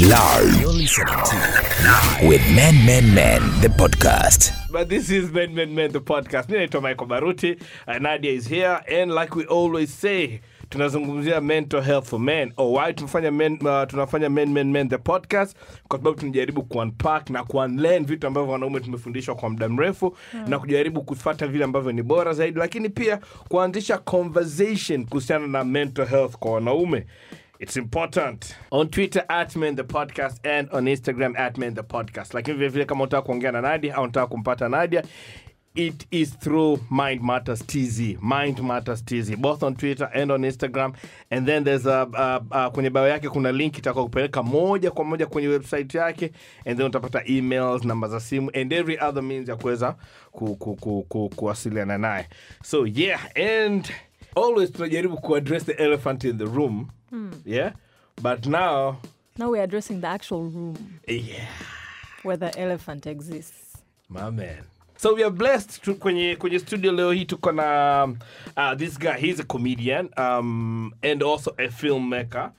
Live. You're listening to with Men Men Men the podcast. But this is Men Men Men the podcast. Mi naitwa Michael Baruti. and Nadia is here and like we always say tunazungumzia mental health for men or why tunafanya men, uh, tunafanya men men men the podcast kwa sababu tunajaribu kuunpack na kuunlearn vitu ambavyo wanaume tumefundishwa kwa muda mrefu na kujaribu kufuata vile ambavyo ni bora zaidi lakini pia kuanzisha conversation kuhusiana na mental health kwa wanaume It's important. On Twitter at Men the Podcast and on Instagram at the Podcast. Lakini vile kama unataka kuongea na Nadia au unataka kumpata Nadia, it is through Mind Matters TZ. Mind Matters TZ. Both on Twitter and on Instagram. And then there's a, a, a kwenye bio yake kuna link itakao kupeleka moja kwa moja kwenye website yake and then utapata emails, namba za simu and every other means ya kuweza ku, ku, ku, ku, kuwasiliana naye. So yeah, and always tunajaribu kuaddress the elephant in the room. Yeah? But now, Now we're addressing the actual room yeah. where the elephant exists. My man. So we are blessed to, kwenye, kwenye studio leo hii tuko na uh, this guy he's a comedian um, and also a filmmaker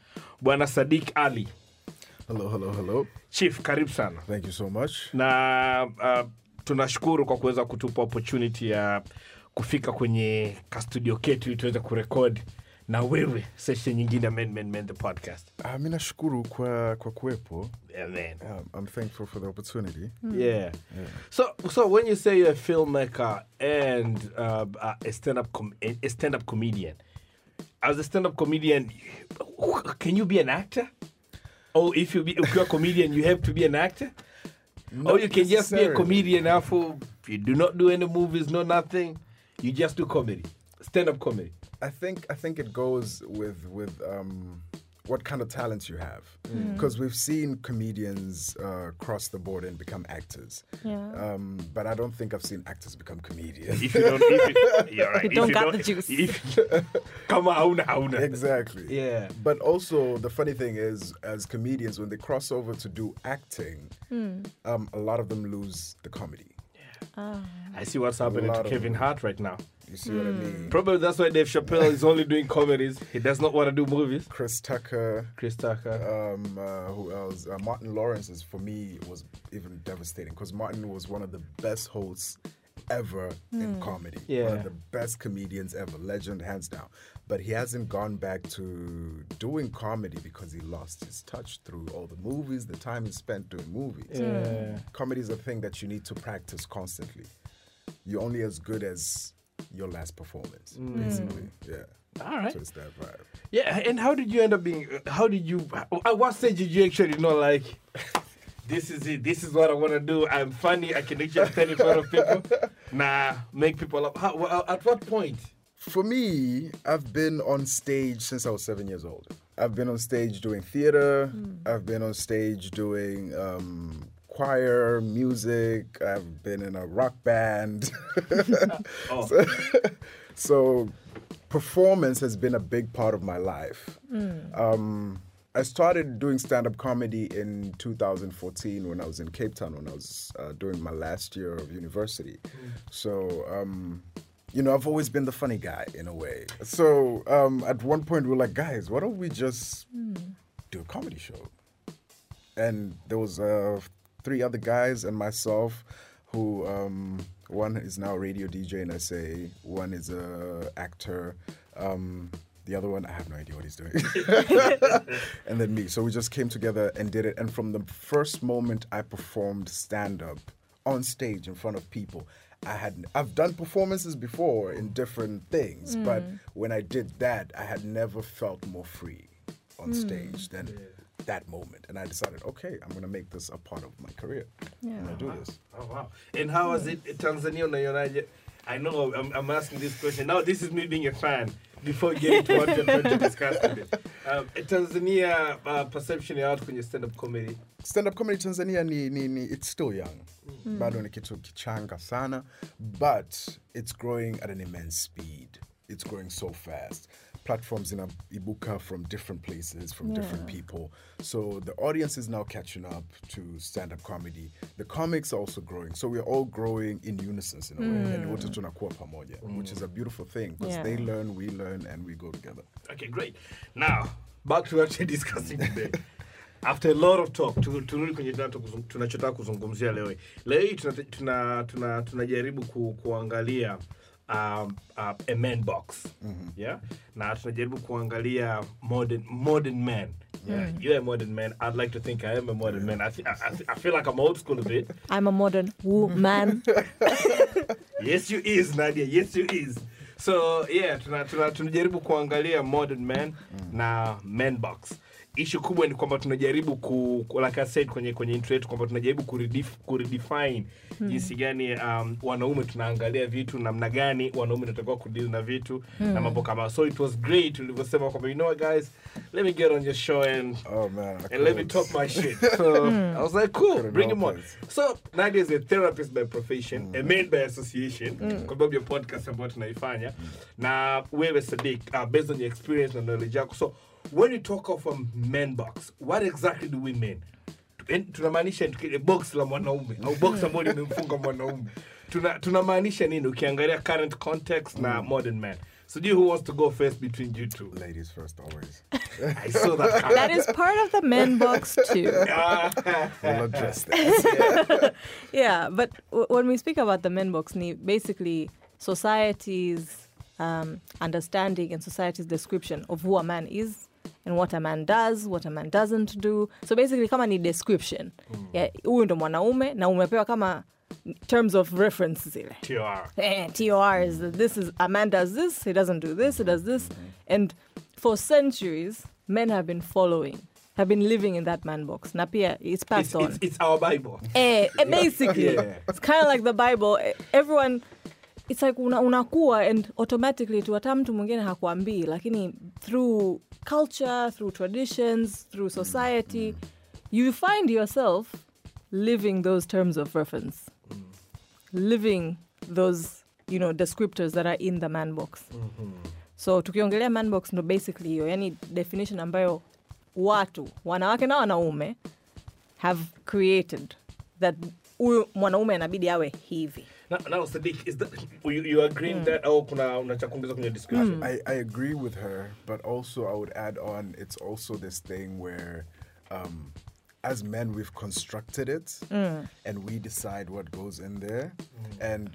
bwana Sadiq Ali. Hello, hello, hello. Chief, karibu sana. Thank you so much. Na uh, tunashukuru kwa kuweza kutupa opportunity ya kufika kwenye kastudio ketu ili tuweze kurekod na wewe session nyingine ya Men Men Men the podcast. Uh, mi nashukuru kwa, kwa kuwepo. Yeah, man. Um, I'm thankful for the opportunity. Yeah. So, so when you say you're a filmmaker and uh, a stand-up com- a stand-up comedian, as a stand-up comedian, can you be an actor? Or if you be if you're a comedian, you have to be an actor? or you can just be a comedian after you do not do any movies, no nothing. You just do comedy, stand-up comedy. I think I think it goes with with um, what kind of talents you have, because we've seen comedians uh, cross the board and become actors. Yeah. Um, but I don't think I've seen actors become comedians. If you don't, if you, you're right. You If don't got the juice. If, come on, hauna. exactly. Yeah. But also, the funny thing is, as comedians, when they cross over to do acting, um, a lot of them lose the comedy. I see what's happening to Kevin. Hart right now. You see what I mean? Probably that's why Dave Chappelle is only doing comedies. He does not want to do movies. Chris Tucker, Chris Tucker. um, uh, who else? Uh, Martin Lawrence is for me was even devastating because Martin was one of the best hosts ever in comedy. one Yeah. of the best comedians ever, legend hands down. But he hasn't gone back to doing comedy because he lost his touch through all the movies, the time he spent doing movies. Yeah. Comedy is a thing that you need to practice constantly. You're only as good as your last performance, basically. Yeah. All right. So it's that vibe. Yeah, and how did you end up being? How did you? At what stage did you actually know like? This is it. This is what I want to do. I'm funny. I can actually stand in front of people. Nah, make people up. How, well, at what point? For me, I've been on stage since I was seven years old. I've been on stage doing theater. I've been on stage doing um, choir, music. I've been in a rock band. Oh. so, so performance has been a big part of my life. Um, I started doing stand up comedy in 2014 when I was in Cape Town when I was uh, doing my last year of university. So, um, you know, I've always been the funny guy in a way. So, um, at one point, we were like, guys, why don't we just do a comedy show? And there was uh, three other guys and myself who um, one is now a radio DJ in SA, one is a actor. Um, the other one, I have no idea what he's doing. and then me. So we just came together and did it. And from the first moment I performed stand up on stage in front of people, I had I've done performances before in different things, but when I did that, I had never felt more free on stage than that moment. And I decided, okay, I'm gonna make this a part of my career. I'm gonna do this. Oh wow! And how was it Tanzania unaionaje? I know I'm, I'm asking this question now. This is me being a fan. Before getting to what we're going to discuss today, um, Tanzania uh, perception ya watu kwenye stand-up comedy. stand up comedy tanzania ni, ni, ni it's still young bado ni kitu kichanga sana but it's growing at an immense speed it's growing so fast platforms in ibuka from different places from different people. So the audience is now catching up to stand-up comedy. The comics are also growing. So we're all growing in unison in a way. And wote tunakuwa pamoja which is a beautiful thing because Yeah. they learn we learn and we go together. Okay, great. Now back to what we're discussing today. after a lot of talk turudi kwenye tunachotaka kuzungumzia leo leo hii tunajaribu tuna, tuna, tuna ku, kuangalia um, uh, a man box. Yeah? Na tunajaribu kuangalia modern modern man. Yeah. You're a modern man. I'd like to think i am a modern man. I, th- I, th- I feel like i'm old school a bit. I'm a modern woman. yes you is nadia. Yes you is. So yeah tuna- tuna- tunajaribu kuangalia modern man na man box ishu kubwa ni kwamba tunajaribu ku, ku- like I said kwenye kwenye intro yetu kwamba tunajaribu kuredef, kuredefine jinsi gani um, wanaume tunaangalia vitu namna gani wanaume natakiwa kudeal na vitu na mambo kama so it was great ulivyosema kwamba you know what guys let me get on your show and Oh man. And let me talk my shit. So I was like, cool, bring him on. So Nadia is a therapist by profession, a man by association, kwa sababu ya podcast ambayo tunaifanya. Na wewe Sadiq, uh, based on your experience na knowledge yako. So when you talk of a man box, what exactly do we mean? En- tunamaanisha tuki- box la mwanaume au box ambayo limemfunga mwanaume Tuna- tunamaanisha nini ukiangalia current context na modern man sijui who wants to go first between you two Ladies first, always. i saw that coming. that is part of the men box too. We'll address that. Yeah, but w- when we speak about the men box, ni basically society's um, understanding and society's description of who a man is and what a man does, what a man doesn't do. So basically kama ni description. Yeah, huyu ndo mwanaume na umepewa kama terms of reference zile. TR. Eh, TOR is this is a man does this, he doesn't do this, he does this. And for centuries, men have been following, have been living in that man box. Na pia it's passed It's, on. it's, it's our Bible. Eh, eh, basically, Yeah. it's kind of like the Bible. Eh, Everyone, it's like una, unakuwa and automatically tu hata mtu mwingine hakuambii, lakini through culture, through traditions, through society, you find yourself living those terms of reference, living those you know descriptors that are in the man box. So tukiongelea man box ndo basically hiyo, yani definition ambayo watu wanawake na wanaume have created that huyu mwanaume anabidi awe hivi Now, now Sadiq, is that you, you agreeing hmm. that au kuna unacha kuongeza kwenye description? Hmm. I, I agree with her, but also I would add on it's also this thing where um, as men we've constructed it hmm. and we decide what goes in there. And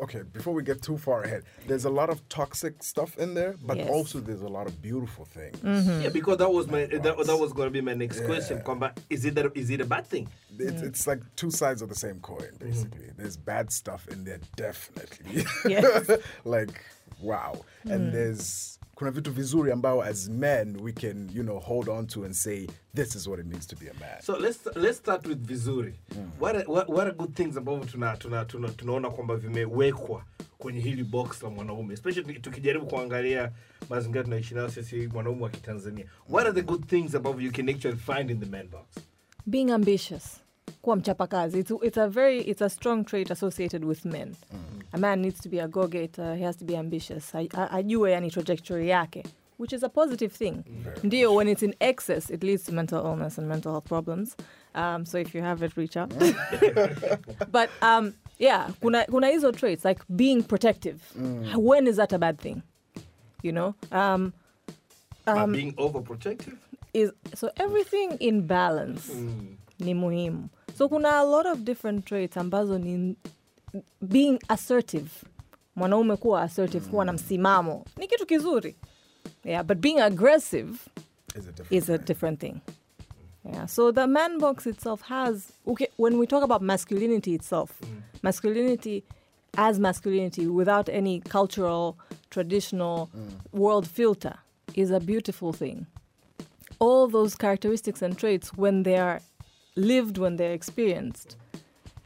okay, before we get too far ahead, there's a lot of toxic stuff in there, but Yes. also there's a lot of beautiful things. Mm-hmm. Yeah, because that was my that, that was going to be my next Yeah. question. Kwamba, is it that, is it a bad thing? It's, mm. it's like two sides of the same coin, mm-hmm. basically. There's bad stuff in there, definitely. Yes. like, wow. And mm. there's kuna vitu vizuri ambao as men we can, you know, hold on to and say, this is what it means to be a man. So let's let's start with vizuri. What, are, what what are good things ambavyo tuna, tuna, tuna, tunaona kwamba vimewekwa kwenye hili box la mwanaume especially tukijaribu kuangalia mazingira tunaishi nayo sisi mwanaume wa kitanzania what are the good things ambavyo you can actually find in the man box being ambitious kuwa mchapakazi. It's, it's a very it's a strong trait associated with men. A man needs to be a go-getter he has to be ambitious. A- a- ajue yani trajectory yake which is a positive thing. Ndio when it's in excess it leads to mental illness and mental health problems. Um, so if you have it reach out. But um, yeah kuna, kuna hizo traits like being protective. When is that a bad thing? You know? Um, uh, being overprotective? is so everything in balance ni muhimu so kuna a lot of different traits ambazo ni being assertive. Mwanaume kuwa assertive kuwa na mm. msimamo ni kitu kizuri. Yeah but being aggressive Is a different is a different thing. Mm. Yeah so the man box itself has okay when we talk about masculinity itself mm. masculinity as masculinity without any cultural traditional world filter is a beautiful thing. All those characteristics and traits when they are lived when they're experienced.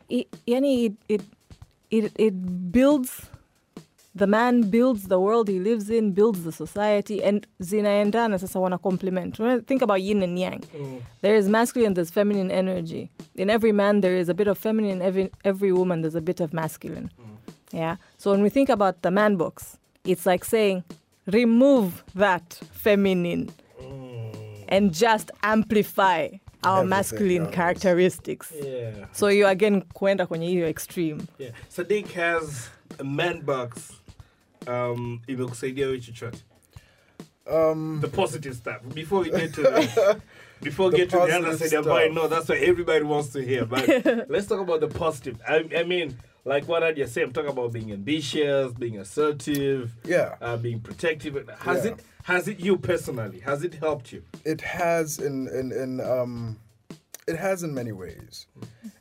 It, it, it, it, it builds the man builds the world he lives in builds the society and zinaendana sasa wana complement. Think about yin and yang mm. there is masculine there's feminine energy. In every man there is a bit of feminine every, every woman there's a bit of masculine. Mm. Yeah? So when we think about the man box it's like saying remove that feminine mm. and just amplify our masculine else. characteristics yeah so you again kwenda kwenye hiyo extreme yeah sadiq has a man box um imekusaidia wewe chochote Um, the positive stuff before we get to the before we get to the other positive side, I stuff. know that's what everybody wants to hear. But let's talk about the positive. I, I mean, like what I just said, I'm talking about being ambitious, being assertive, Yeah. uh, being protective. Has Yeah. it has it you personally? Has it helped you? it has in in in um it has in many ways.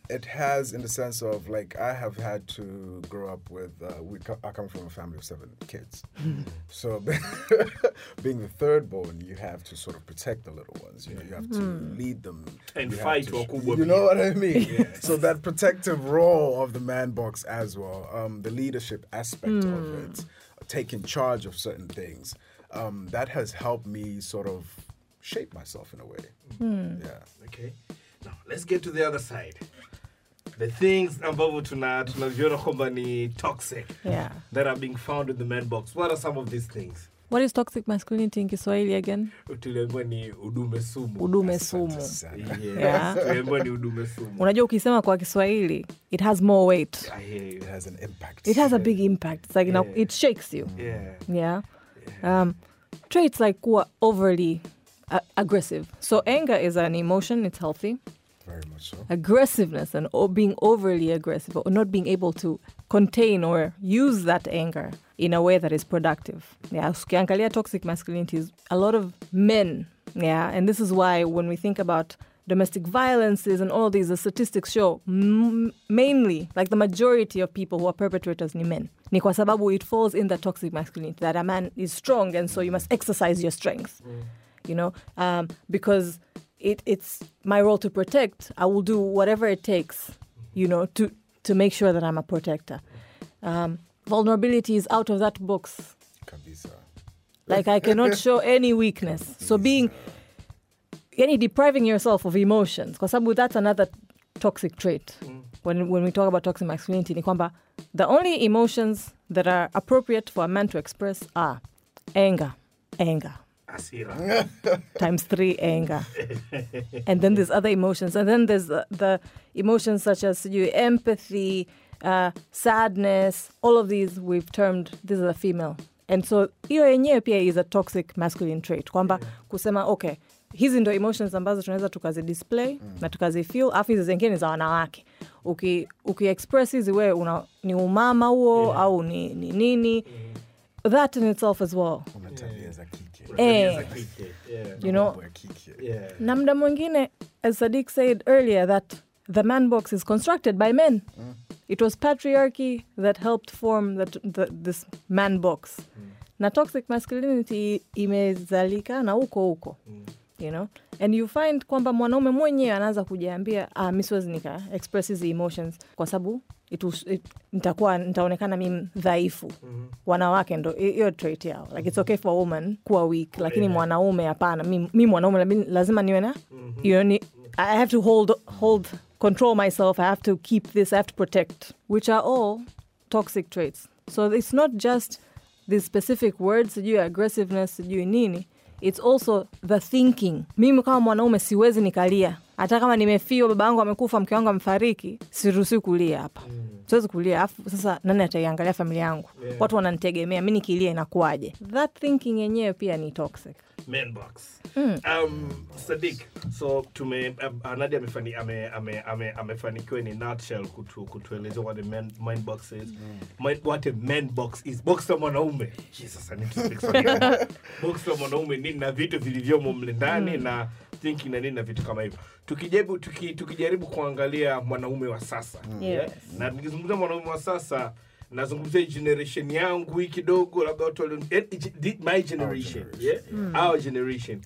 It has in the sense of like i have had to grow up with uh, we co- i come from a family of seven kids. So being the third born you have to sort of protect the little ones. You know you have to lead them. And you fight to wakubwa you know what i mean? So that protective role of the man box as well um the leadership aspect of it taking charge of certain things um that has helped me sort of shape myself in a way. Yeah. Okay. Now let's get to the other side. The things ambavyo tuna tunaviona kwamba ni toxic Yeah. that are being found in the man box. What are some of these things? What is toxic masculinity in Kiswahili again? Tuliambiwa ni udume sumu. Udume sumu. Sana. Yeah. Yeah. Tuliambiwa ni udume sumu. Unajua ukisema kwa Kiswahili, it has more weight. I hear you. It has an impact. It has a big impact. It's like, you know, it shakes you. Yeah. Yeah. Um, traits like kuwa overly uh, aggressive. So anger is an emotion, it's healthy. Very much so. Aggressiveness and being overly aggressive or not being able to contain or use that anger in a way that is productive. Yeah, ukiangalia toxic masculinity is a lot of men. Yeah, and this is why when we think about domestic violences and all these, the statistics show m- mainly, like the majority of people who are perpetrators ni men. Ni kwa sababu it falls in the toxic masculinity that a man is strong and so you must exercise your strength. You know, um, because it, it's my role to protect. I will do whatever it takes, you know, to to make sure that I'm a protector. Um, vulnerability is out of that box. Kabisa. Like I cannot show any weakness. So being any depriving yourself of emotions, because that's another toxic trait. When when we talk about toxic masculinity, ni kwamba the only emotions that are appropriate for a man to express are anger, anger, Asira. times three anger. and then there's other emotions. And then there's the, the emotions such as you empathy, uh, sadness, all of these we've termed this is a female. And so hiyo yenyewe pia is a toxic masculine trait kwamba kusema okay hizi ndo emotions ambazo tunaweza tukazi display na tukazi feel afu hizi zingine ni za wanawake uki, uki express hizi wewe una, ni umama huo au ni, ni nini that in itself as well kike. Eh. Yeah. you know na mda mwingine as sadiq said earlier that the man box is constructed by men. It was patriarchy that helped form that, the, this man box. Na toxic masculinity imezalika na huko huko you know? And you find kwamba mwanaume mwenyewe anaanza kujiambia ah, mi siwezi nika express hizi emotions kwa sababu it was- it- nitakuwa nitaonekana mi dhaifu. Wanawake ndo hi- hiyo trait yao. Like it's okay for a woman kuwa weak lakini Yeah. mwanaume hapana. Mi, mi mwanaume lazima niwe na you know, ni, i have to hold hold control myself. I have to keep this i have to protect which are all toxic traits. So it's not just these specific words sijui aggressiveness sijui nini it's also the thinking. Mimi kama mwanaume siwezi nikalia hata kama nimefiwa, baba yangu amekufa mke wangu amefariki siruhusiwi kulia hapa siwezi kulia afu sasa nani ataiangalia familia yangu Yeah. watu wananitegemea mi nikilia inakuwaje that thinking yenyewe pia ni toxic box. Um, Sadik, so tume um, Nadia amefani ame, ame, ame, amefanikiwa in a nutshell kutu, kutueleza what a man, mind box is. Mind, what a man box is. Box la mwanaume. Jesus, I need to speak Swahili. box la mwanaume nini na vitu vilivyomo mle ndani na thinking na nini na vitu kama hivyo. Tukijaribu tuki, tukijaribu kuangalia mwanaume wa sasa. Yes. Na nikizungumzia mwanaume wa sasa nazungumzia generation yangu hii kidogo labda watu walio- eh, my generation, generation, yeah? our generation.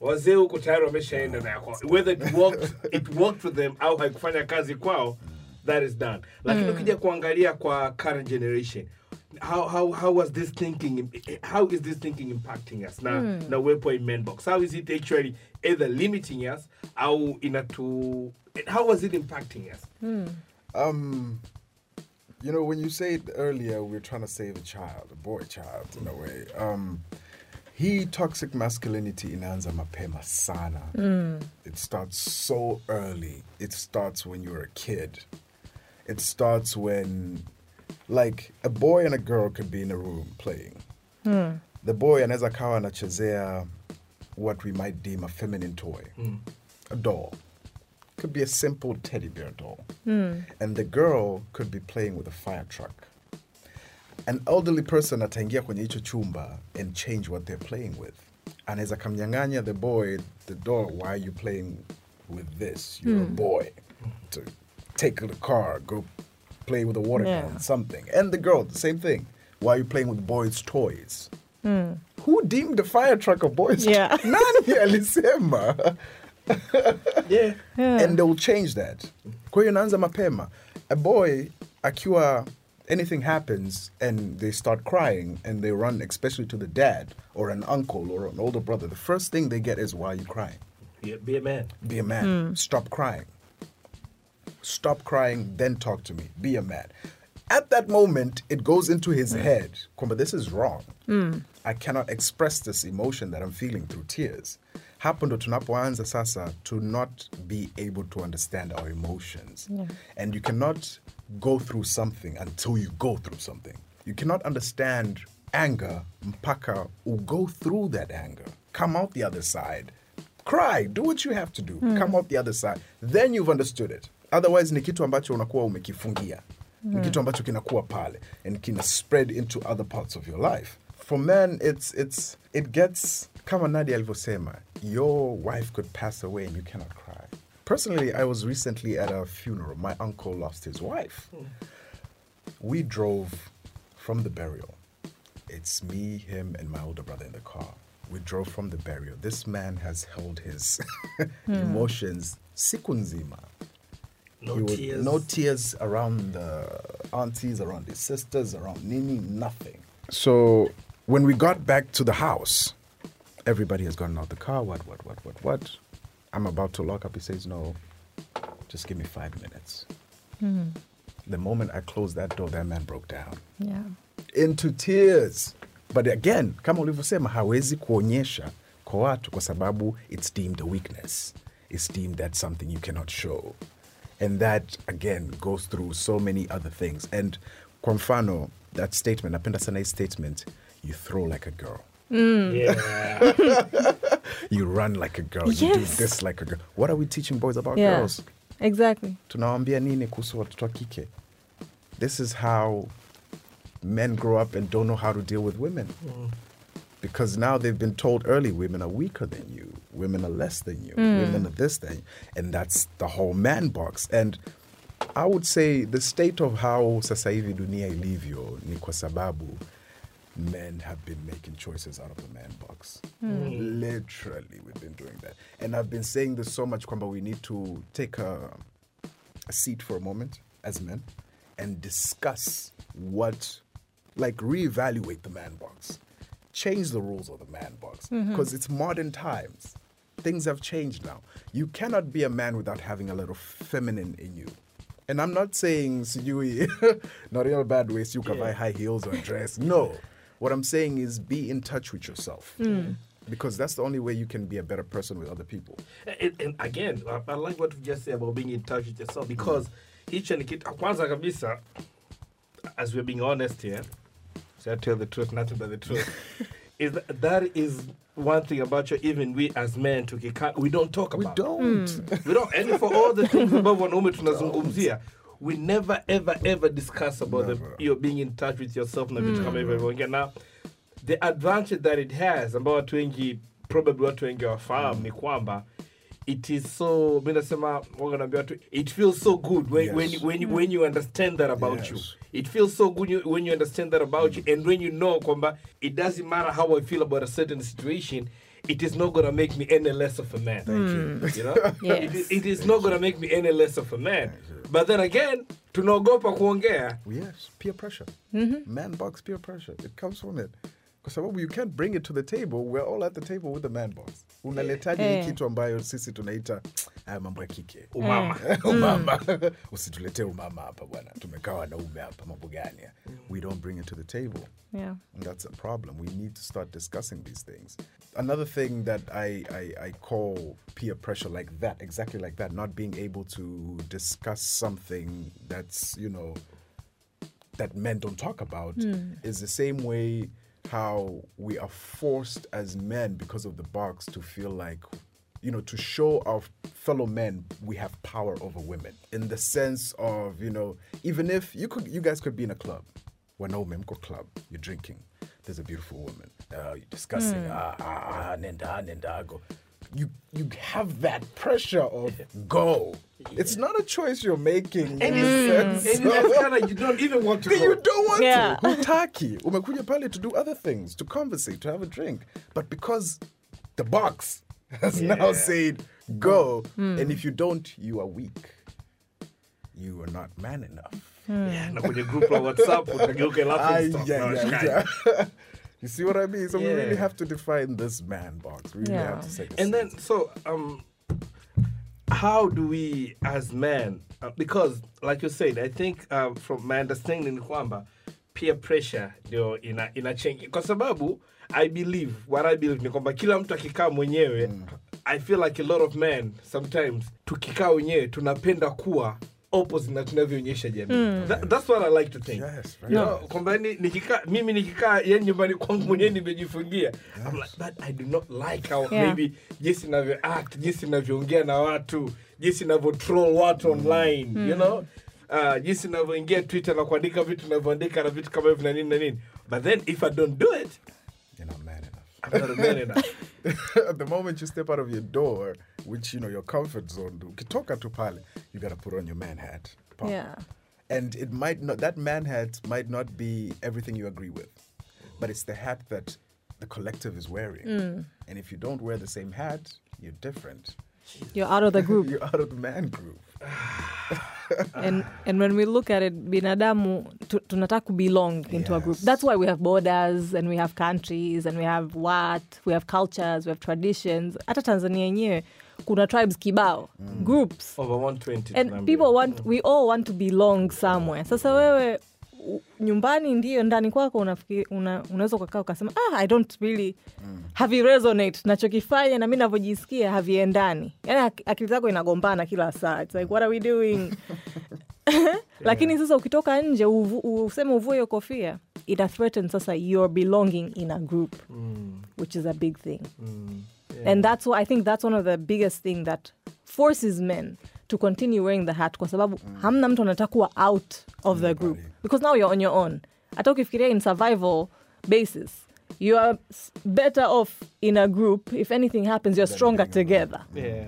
Wazee huko tayari wameshaenda na yako. Whether it worked, it worked for them au haikufanya kazi kwao that is done. Lakini ukija kuangalia kwa current generation how, how, how was this thinking eh, eh, how is this thinking impacting us na, na uwepo wa men box how is it actually either limiting us au inatu how was it impacting us hmm. Um, you know, when you said earlier we're trying to save a child, a boy child in a way. Um, he toxic masculinity inaanza mapema sana. Hmm. It starts so early. It starts when you're a kid. It starts when, like, a boy and a girl could be in a room playing. Hmm. The boy anaweza kawa anachezea what we might deem a feminine toy, hmm. a doll. Could be a simple teddy bear doll. Hmm. And the girl could be playing with a fire truck. An elderly person ataingia kwenye hicho chumba and change what they're playing with. Anaweza kamnyang'anya the boy the doll, why are you playing with this? You're a boy. To take the car, go play with a water Yeah. gun, something. And the girl, the same thing. Why are you playing with boys' toys? Hmm. Who deemed the fire truck a boy's Yeah. toy? Nani alisema? Yeah. Yeah. and they will change that kwa hiyo inaanza mapema a boy akiwa anything happens and they start crying and they run especially to the dad or an uncle or an older brother the first thing they get is why are you crying yeah. Be a man. be a man hmm. stop crying stop crying then talk to me. Be a man. At that moment it goes into his mm. head kwamba this is wrong. Mm. I cannot express this emotion that i'm feeling through tears. Hapo ndo tunapoanza sasa to not be able to understand our emotions. And you cannot go through something until you go through something. You cannot understand anger mpaka u go through that anger. Come out the other side. Cry. Do what you have to do. Mm. Come out the other side. Then you've understood it otherwise ni kitu ambacho unakuwa umekifungia ni kitu ambacho kinakuwa pale and kina spread into other parts of your life for men it's it's it gets kama nadia alivyosema your wife could pass away and you cannot cry personally i was recently at a funeral my uncle lost his wife we drove from the burial. It's me, him, and my older brother in the car. We drove from the burial. This man has held his hmm. emotions siku nzima. No He would- tears. no tears around the aunties, around his sisters, around Nini, nothing. So when we got back to the house, everybody has gotten out the car. What, what, what, what, what? I'm about to lock up. He says, No, just give me five minutes. Hmm. The moment I closed that door, that man broke down Yeah. into tears. But again, kama ulivyosema, hawezi kuonyesha kwa watu kwa sababu it's deemed a weakness. It's deemed that something you cannot show. And that, again, goes through so many other things. And kwa mfano, that statement, napenda sana hii statement, you throw like a girl. Mm. Yeah. You run like a girl. You do this like a girl. What are we teaching boys about Yeah. girls? Exactly. tunawaambia nini kuhusu watoto wa kike this is how men grow up and don't know how to deal with women mm. Because now they've been told early women are weaker than you women are less than you hmm. women are this thing and that's the whole man box. And i would say the state of how sasa hivi dunia ilivyo ni kwa sababu men have been making choices out of the man box. Hmm. Literally, we've been doing that. And I've been saying this so much, Kwamba, we need to take a, a seat for a moment as men and discuss what, like, reevaluate the man box, change the rules of the man box, because mm-hmm. it's modern times. Things have changed now. You cannot be a man without having a little feminine in you. And I'm not saying sijui, not in a bad ways, you can buy high heels or dress. No. What I'm saying is be in touch with yourself. Mm. Because that's the only way you can be a better person with other people. and, and again I, I like what you just said about being in touch with yourself because hicho ni kitu kwanza kabisa as we're being honest here so I tell the truth nothing but the truth is that, that is one thing about you even we as men tukika, we don't talk about. We don't. Hmm. we don't and for all the things ambavyo wanaume tunazungumzia we never ever ever discuss about the, Never. you being in touch with yourself na vitu kama hivyo hivyo. now the advantage that it has ambao watu wengi probably watu wengi wafahamu ni hmm. kwamba it is so mi nasema wanaambia watu it feels so good when, Yes. when, you- when, you- when you understand that about you it feels so good you, when you understand that about you and when you know kwamba it doesn't matter how i feel about a certain situation it is not gonna make me any less of a man hmm. you know Yes. it, is- it is not gonna make me any less of a man but then again tunaogopa kuongea Yes, peer pressure. Mm-hmm. Man box peer pressure. It comes from it. Kwa sababu you can't bring it to the table. We're all at the table with the man box. Unaletaje hii Eh. kitu ambayo sisi tunaita haya mambo ya kike. umama eh, umama mm. usituletee umama hapa bwana tumekaa wanaume hapa mambo gani we don't bring it to the table Yeah. and that's a problem we need to start discussing these things another thing that I, I, I call peer pressure like that exactly like that not being able to discuss something that's you know that men don't talk about hmm. is the same way how we are forced as men because of the box to feel like you know to show our fellow men we have power over women in the sense of you know even if you could you guys could be in a club. Wanaume mko club. You're drinking. There's a beautiful woman. Uh, you're discussing ah, ah, ah, nenda nenda go you you have that pressure of go it's not a choice you're making And it's- sense and of- you don't even want to go. you don't want Yeah. to. Hutaki. Umekuja pale to do other things, to conversate, to have a drink. But because the box has now said go, and if you don't, you are weak. You are not man enough. Yeah, na kwenye group la whatsapp utageuka Ah, laughing stock yeah, yeah, yeah. you see what I mean? So we really have to define this man box. We really Yeah. have to say this. and then so um how do we as men uh, because like you said i think um, from my understanding ni kwamba peer pressure you know ndio ina, ina change kwa sababu i believe what i believe ni kwamba kila mtu akikaa mwenyewe i feel like a lot of men sometimes tukikaa wenyewe tunapenda kuwa opposite na tunavyoonyesha jamii. That, that's what i like to think. Yes, right. no. kwamba ni- nikikaa mimi nikikaa ya nyumbani kwangu mwenyewe nimejifungia. I'm like, but I do not like how Yeah. maybe jinsi navyo act jinsi navyoongea na watu jinsi navyo troll watu online you know? Uh, jinsi navyoingia twitter na kuandika vitu navyoandika na vitu kama hivi na nini na nini. But then if i don't do it i'm not a man enough At the moment you step out of your door, which you know your comfort zone, ukitoka tu pale, you gotta put on your man hat. Pop. Yeah. And it might not that man hat might not be everything you agree with, but it's the hat that the collective is wearing. Mm. And if you don't wear the same hat, you're different. You're out of the group. You're out of the man group. and and when we look at it binadamu tu- tunataka to belong into a group. That's why we have borders and we have countries and we have what we have cultures we have traditions. Hata tanzania yenyewe kuna tribes kibao groups. Over 120 and people want we all want to belong somewhere. Sasa wewe nyumbani ndio ndani kwako unafikiri una, unaweza ukakaa ukasema ah, i don't really havi resonate. Nachokifanya na mi navyojisikia haviendani. Yani akili zako inagombana kila saa. It's like what are we doing? Lakini sasa ukitoka nje uvu, useme uvue hiyo kofia ina threaten sasa your belonging in a group which is a big thing and that's why i think that's one of the biggest thing that forces men to continue wearing the hat kwa sababu hamna mtu anataka kuwa out of the group. Because now you're on your own. Hata ukifikiria in survival basis you are better off in a group. If anything happens you're stronger together. Yeah.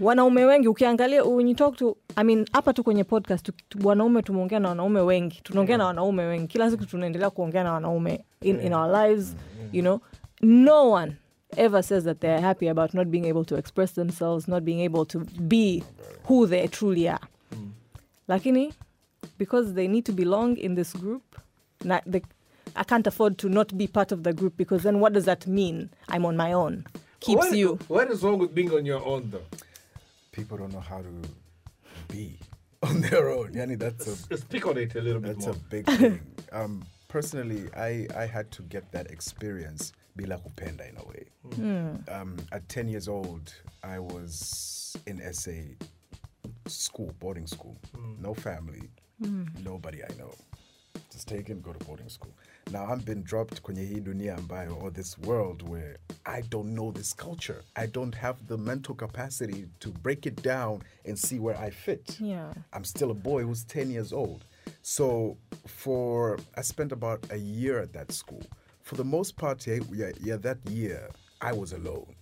wanaume wengi ukiangalia when you talk to I mean, hapa tu kwenye podcast tu, tu, wanaume tumeongea na wanaume wengi. Tunaongea na wanaume wengi. Kila siku tunaendelea kuongea na wanaume in, in our lives you know. No one ever says that they're happy about not being able to express themselves not being able to be who they truly are. Lakini because they need to belong in this group na, the, i can't afford to not be part of the group because then what does that mean? I'm on my own. Keeps what, you. what is wrong with being on your own though? People don't know how to be on their own. Yani, that's a speak on it a little bit That's more. a big thing. Um, personally, I, I had to get that experience bila kupenda in a way. Hmm. Um, at 10 years old, I was in SA school, boarding school. Hmm. No family, hmm. nobody I know. Just take and go to boarding school. Now I'm been dropped kwenye hii dunia ambayo, or this world where I don't know this culture. I don't have the mental capacity to break it down and see where I fit. Yeah. I'm still a boy who's 10 years old. So for I spent about a year at that school. For the most part, yeah, yeah, yeah, that year I was alone.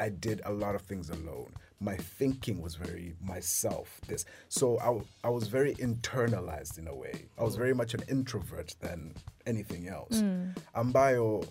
I did a lot of things alone. My thinking was very myself. This so I, I was very internalized in a way. I was very much an introvert than anything else. Mm. Ambayo, oh,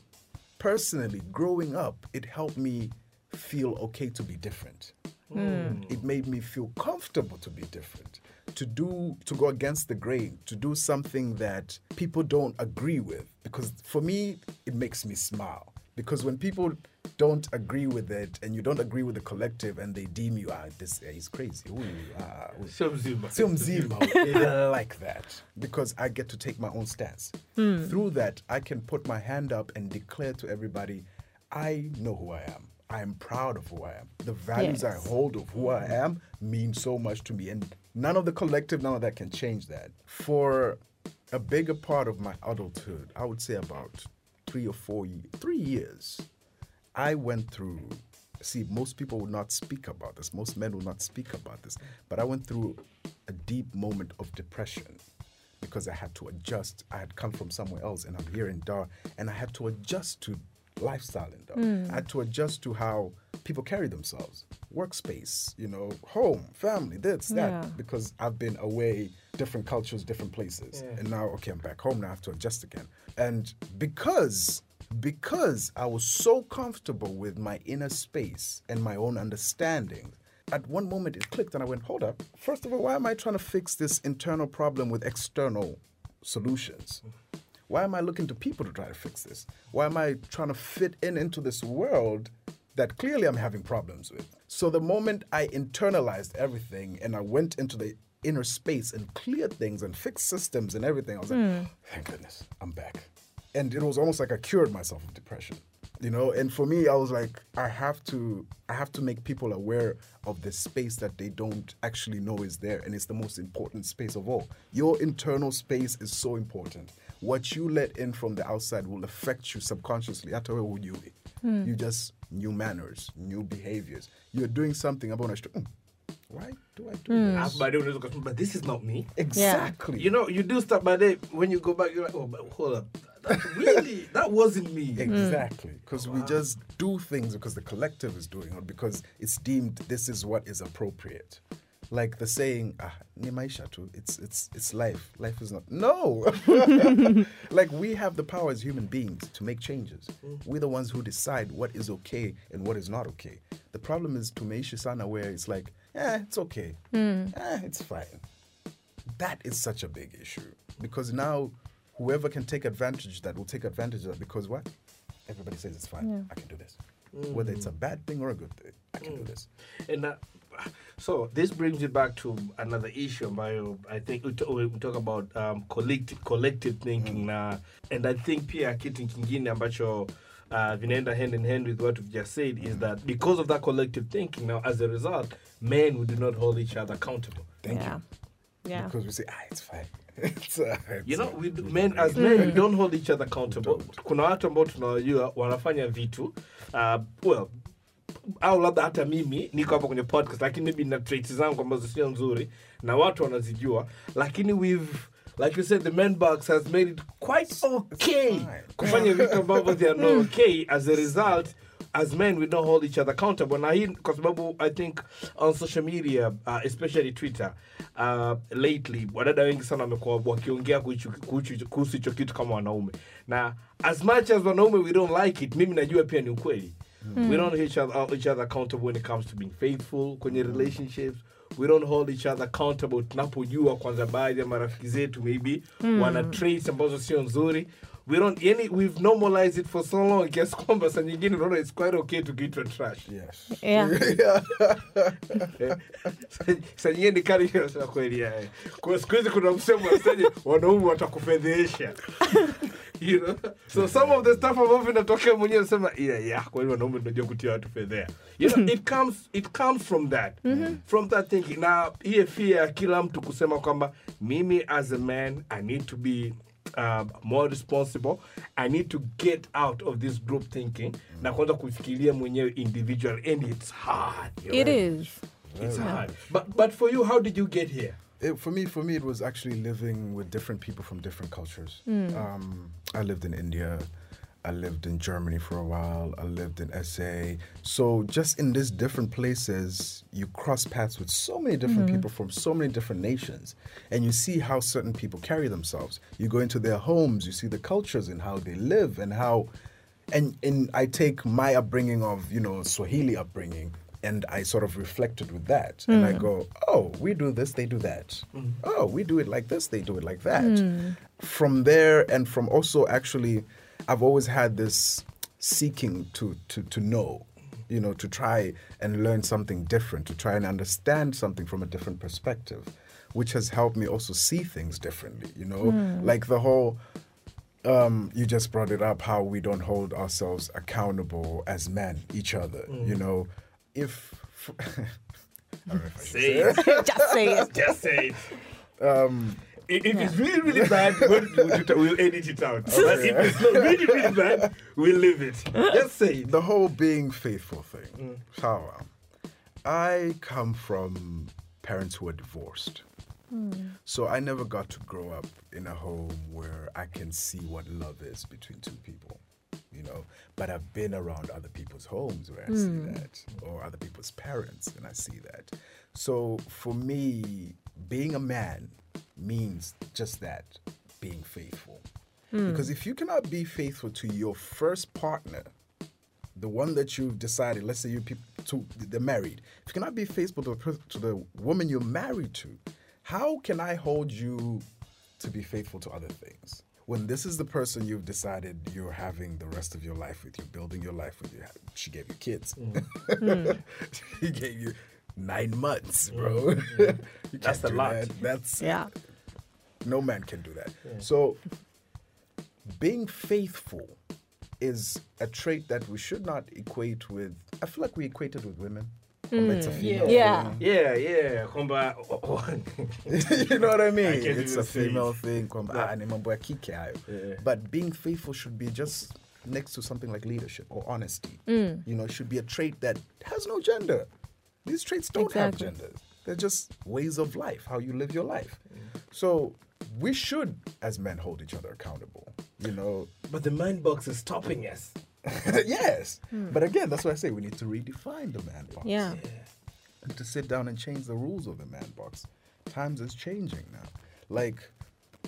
personally, growing up, it helped me feel okay to be different. Mm. It made me feel comfortable to be different. To do to go against the grain, to do something that people don't agree with. Because for me, it makes me smile. Because when people don't agree with it and you don't agree with the collective and they deem you, ah, this he's crazy. Ooh, ah, ooh." Sio mzima. Sio mzima. I like that because I get to take my own stance. Through that, I can put my hand up and declare to everybody, I know who I am. I am proud of who I am. The values Yes. I hold of who I am mean so much to me. And none of the collective, none of that can change that. For a bigger part of my adulthood, I would say about three or four, three years, I went through. See, most people would not speak about this. Most men will not speak about this. But I went through a deep moment of depression because I had to adjust. I had come from somewhere else and I'm here in Dar, and I had to adjust to lifestyle in Dar. Mm. I had to adjust to how people carry themselves, workspace, you know, home, family, this, that, Yeah. because I've been away, different cultures, different places, and now okay, I'm back home now. I have to adjust again, and because because I was so comfortable with my inner space and my own understanding at one moment it clicked and I went, hold up. First of all, why am I trying to fix this internal problem with external solutions? Why am I looking to people to try to fix this? Why am I trying to fit in into this world that clearly I'm having problems with? So the moment I internalized everything and I went into the inner space and cleared things and fixed systems and everything, I was like, hmm. thank goodness, I'm back. And it was almost like I cured myself of depression you know and for me i was like i have to i have to make people aware of the space that they don't actually know is there and it's the most important space of all your internal space is so important what you let in from the outside will affect you subconsciously. Hata wewe hujui. you just new manners new behaviors. You're doing something about mm, why do i do Alafu this? Baadaye unaweza ukasema, but this is not me. Exactly. You know you do stuff but then when you go back you're like oh but hold up. That really that wasn't me. Exactly, hmm. because we just do things because the collective is doing it, because it's deemed this is what is appropriate. Like the saying, ah, ni maisha tu. It's it's it's life. Life is not. No, like we have the power as human beings to make changes. We're the ones who decide what is okay and what is not okay. The problem is to tumeishi sana where it's like, yeah, it's okay, eh, it's fine that is such a big issue because now whoever can take advantage of that will take advantage of that because what everybody says it's fine i can do this whether it's a bad thing or a good thing i can do this And uh, so this brings me back to another issue ambayo I think we, t- we talk about um, collective, collective thinking na and I think pia kitu kingine ambacho uh, vinaenda hand in hand with what we've just said is that because of that collective thinking now as a result men we do not hold each other accountable. Thank yeah. you. Yeah. because we say ah it's fine. It's, uh, it's, you know uh, we do, men as men we don't hold each other accountable. Kuna watu ambao tunawajua wanafanya vitu uh, well au labda hata mimi niko hapa kwenye podcast lakini maybe na traits zangu ambazo sio nzuri na watu wanazijua. Lakini we've like you said the man box has made it quite okay kufanya vitu ambavyo they are not okay as a result as men we don't hold each other accountable. Na hii kwa sababu i think on social media uh, especially twitter uh, lately wadada wengi sana wamekuwa wakiongea kuhusu hicho kitu kama wanaume. Na as much as wanaume we don't like it mimi najua pia ni ukweli we don't hold each other, each other accountable when it comes to being faithful kwenye relationships. We don't hold each other accountable tunapojua kwanza baadhi ya marafiki zetu maybe wana traits ambazo sio nzuri we don't yani we've normalized it for so long kiasi kwamba saa nyingine unaona it's quite okay tukiitwa trash. Yes. Yeah. Eh, sa- saa nyingine ni kali hiyo, kweli eh. kwa siku hizi kuna msemo wasaje wanaume watakufedhesha you know? so some of the stuff ambavyo vinatokea mwenyewe nasema yeah, yeah, kwa hiyo wanaume tunajua kutia watu fedhea. You know, it comes it comes from that. From that thinking. Na hiye fear kila mtu kusema kwamba mimi as a man i need to be um, more responsible i need to get out of this group thinking na kwanza kufikiria mwenyewe individual and it's hard you're It right. is. It's hard. But but for you, how did you get here? it, for me, for me, it was actually living with different people from different cultures. Um, I lived in India. I lived in Germany for a while. I lived in SA. So just in these different places, you cross paths with so many different mm-hmm. people from so many different nations, and you see how certain people carry themselves. You go into their homes, you see the cultures and how they live and how, and and I take my upbringing of you know Swahili upbringing and I sort of reflected with that. And I mm. go, oh, we do this, they do that. Mm. Oh, we do it like this, they do it like that. Mm. From there, and from also actually, I've always had this seeking to, to, to know, you know, to try and learn something different, to try and understand something from a different perspective, which has helped me also see things differently, you know, like the whole um, you just brought it up how we don't hold ourselves accountable as men, each other. You know, if I don't know if I should Say it. Just say it. Just say it. um, If if it's really, really bad, we'll, we'll, we'll edit it out. But if it's not really, really bad, we'll leave it. Just say it. the whole being faithful thing. Mm. Sawa. I come from parents who were divorced. So I never got to grow up in a home where I can see what love is between two people. You know, but I've been around other people's homes where I see that, or other people's parents, and I see that. So for me, being a man means just that being faithful. Hmm. Because if you cannot be faithful to your first partner, the one that you've decided, let's say you people to they're married, if you cannot be faithful to the, to the woman you're married to, how can I hold you to be faithful to other things? When this is the person you've decided you're having the rest of your life with, you're building your life with, you she gave you kids, mm-hmm. she gave you nine months, bro. you can't That's a do lot. that. That's Yeah. no man can do that. So, being faithful is a trait that we should not equate with. I feel like we equate it with women. Kwamba It's a female Yeah. thing. Yeah, yeah. Kwamba, you know what I mean? I it's a female thing. kwamba, ah, ni mambo ya. Yeah. But being faithful should be just next to something like leadership or honesty. Mm. You know, it should be a trait that has no gender. These traits don't Exactly. have gender. They're just ways of life, how you live your life. So we should, as men, hold each other accountable. You know, but the man box is stopping us. yes. But again, that's why I say we need to redefine the man box. Yeah. And to sit down and change the rules of the man box. Times is changing now. Like,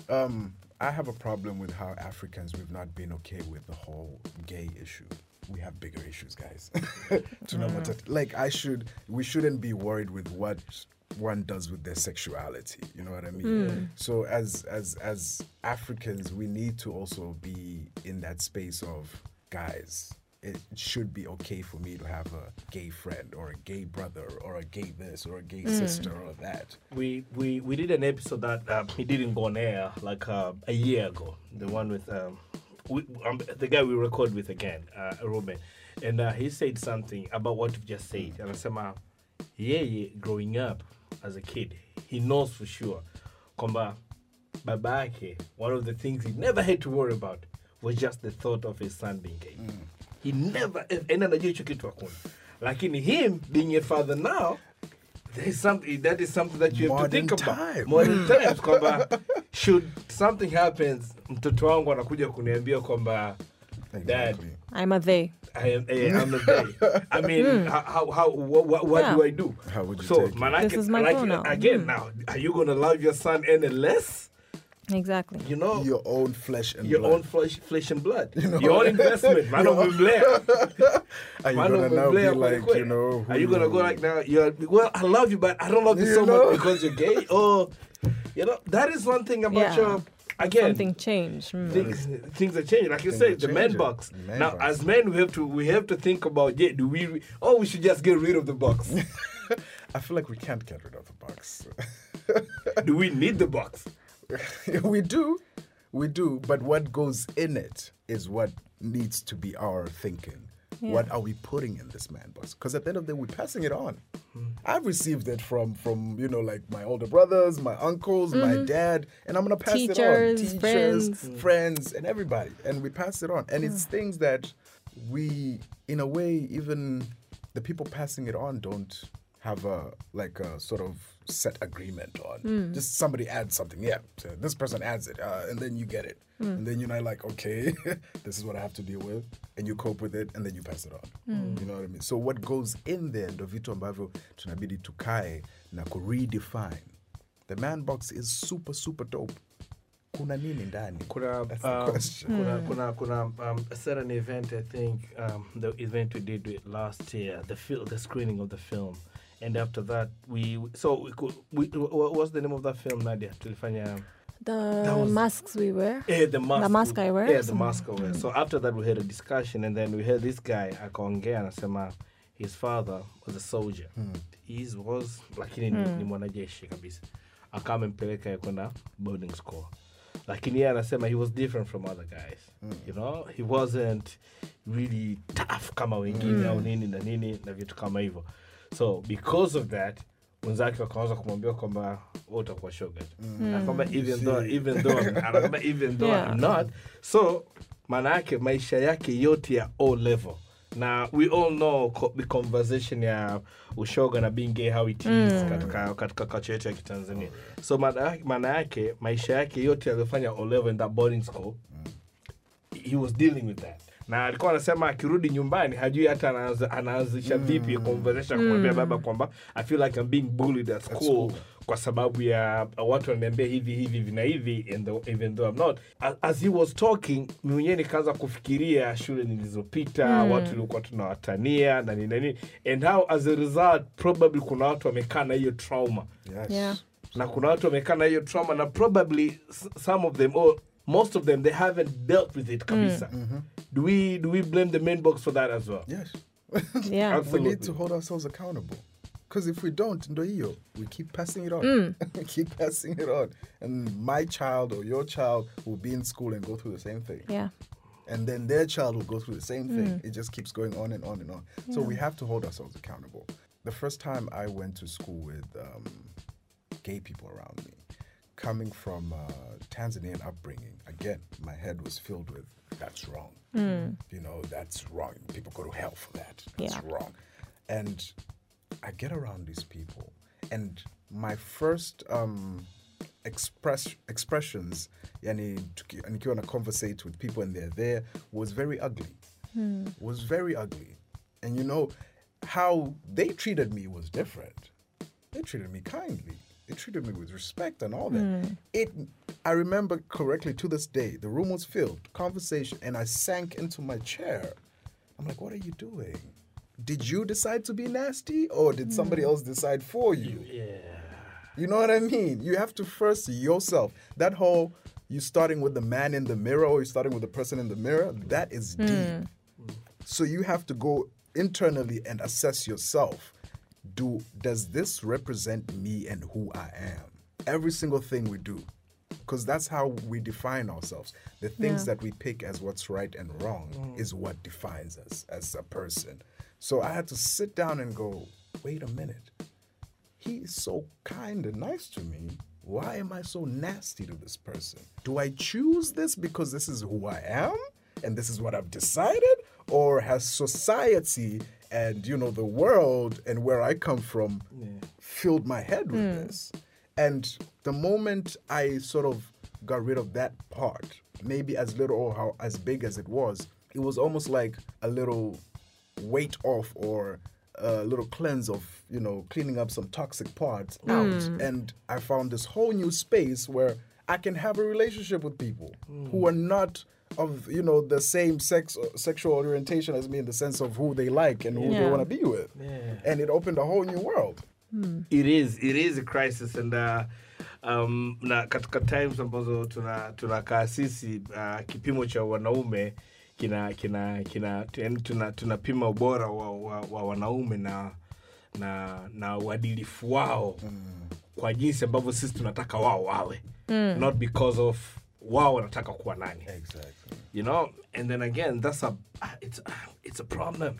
um, I have a problem with how Africans we've not been okay with the whole gay issue. We have bigger issues, guys. to know what like I should we shouldn't be worried with what one does with their sexuality. You know what I mean? So as as as Africans, we need to also be in that space of guys. It should be okay for me to have a gay friend or a gay brother or a gay this or a gay sister or that. we we we did an episode that um, he didn't go on air like uh, a year ago. The one with um, we, um, the guy we record with again, uh, Ruben, and uh, he said something about what you've just said. And I said, yeah, yeah, growing up as a kid, he knows for sure. Kwamba babake, one of the things he never had to worry about was just the thought of his son being gay. He never, and anajua hicho kitu hakuna. Lakini him being a father now, there's something that is something that you have Modern to think about. time. Modern hmm. times kwamba should something happens, mtoto wangu anakuja kuniambia kwamba dad, I'm a they. I am eh, I'm a gay. I mean, hmm. how, how, how what, what, what do I do? How would you so, take it? manake, This is my like, pronoun. again, hmm. now, are you going to love your son any less? Exactly. You know, Your own flesh and your blood. own flesh, flesh and blood, You know? your own investment. Man of Blair. Are you Man gonna of now be like, quick. you know, Are you gonna go like now? You're well. I love you, but I don't love you, You so know? much because you're gay. Or, you know, that is one thing about Yeah. your. Again, Something changed. Mm. things things are changing. Like you Things said, the man box. Man now, box. as men, we have to we have to think about. Yeah, do we? Re- oh, we should just get rid of the box. I feel like we can't get rid of the box. do we need the box? we do, we do. But what goes in it is what needs to be our thinking. What are we putting in this man box? Because at the end of the day, we're passing it on. Hmm. I've received it from from you know like my older brothers, my uncles, my mm-hmm. dad, and I'm gonna pass it on. Teachers, Teachers, friends. friends, and everybody, and we pass it on. And it's things that we, in a way, even the people passing it on don't have a like a sort of set agreement on. Just somebody adds something. Yeah, so this person adds it, uh, and then you get it, and then you're not like, okay, this is what I have to deal with, and you cope with it, and then you pass it on. You know what I mean? So what goes in there ndo vitu ambavyo tunabidi tukae na ku redefine. The man box is super super dope. Kuna nini ndani? Kuna, That's the um, question. kuna, kuna, kuna um, a certain event, I think, um, the event we did with last year, the fil- the screening of the film. And after that, we, so we could, we, what was the name of that film, Nadia? Tulifanya, The was- masks we wear. eh, the mask. The mask I wear? Yeah, the mask I wear. So after that, we had a discussion, and then we had this guy, akaongea, anasema, his father was a soldier. He was, lakini ni, ni mwanajeshi kabisa. Akawa amempeleka kwenda boarding school. lakini yeye anasema he was different from other guys you know he wasn't really tough kama wengine au nini na nini na vitu kama hivyo so because of that mwenzake wakaanza kumwambia kwamba utakuwa shoga anakwamba even though even though anakwamba even though Yeah. I'm not. So maana yake maisha yake yote ya o level. Na we all know co- the conversation ya ushoga na being gay how it is katika, katika culture yetu ya kitanzania. So maana yake- maisha yake yote aliyofanya o level in that boarding school he was dealing with that na alikuwa anasema akirudi nyumbani hajui hata anaanzisha vipi conversation kumwambia baba kwamba i feel like I'm being bullied at school kwa sababu ya watu wananiambia hivi hivi vina hivi and even though I'm not. As, he was talking mwenyewe nikaanza kufikiria shule nilizopita watu tulikuwa tunawatania na nini na nini. And how as a result probably kuna watu wamekaa na hiyo trauma. Yes. Yeah. na kuna watu wamekaa na hiyo trauma na probably some of them or most of them they haven't dealt with it kabisa do we do we blame the man box for that as well Yes. Yeah. we need to hold ourselves accountable. Because if we don't, ndo hiyo, we keep passing it on. we keep passing it on. And my child or your child will be in school and go through the same thing. Yeah. And then their child will go through the same thing. It just keeps going on and on and on. So we have to hold ourselves accountable. The first time I went to school with um, gay people around me, coming from uh, Tanzanian upbringing, again, my head was filled with that's wrong. You know, that's wrong. People go to hell for that. That's Yeah. wrong. And I get around these people, and my first um, express expressions, yani you wanna conversate with people and they're there, was very ugly. Was very ugly, and you know how they treated me was different. They treated me kindly. They treated me with respect and all that. Hmm. It, I remember correctly to this day. The room was filled, conversation, and I sank into my chair. I'm like, "What are you doing? Did you decide to be nasty, or did somebody hmm. else decide for you?" You know what I mean? You have to first yourself. That whole you starting with the man in the mirror or you starting with the person in the mirror, that is deep. Hmm. So you have to go internally and assess yourself. Do does this represent me and who I am? Every single thing we do. Because that's how we define ourselves. The things Yeah. that we pick as what's right and wrong mm. is what defines us as a person. So I had to sit down and go, wait a minute he is so kind and nice to me. Why am I so nasty to this person? Do I choose this because this is who I am and this is what I've decided? Or has society and you know the world and where I come from filled my head with hmm. this? And the moment I sort of got rid of that part, maybe as little or how as big as it was, it was almost like a little weight off or a little cleanse of you know cleaning up some toxic parts hmm. out. And i found this whole new space where i can have a relationship with people hmm. who are not of you know the same sex sexual orientation as me in the sense of who they like and who they want to be with. And it opened a whole new world. It is it is a crisis and uh, um, na katika times ambazo tuna tunakaa sisi uh, kipimo cha wanaume kina kina kina yani tuna tunapima ubora wa, wa, wa wanaume na na na uadilifu wao kwa jinsi ambavyo sisi tunataka wao wawe. Not because of wao wanataka kuwa nani exactly you know and then again that's a it's it's a problem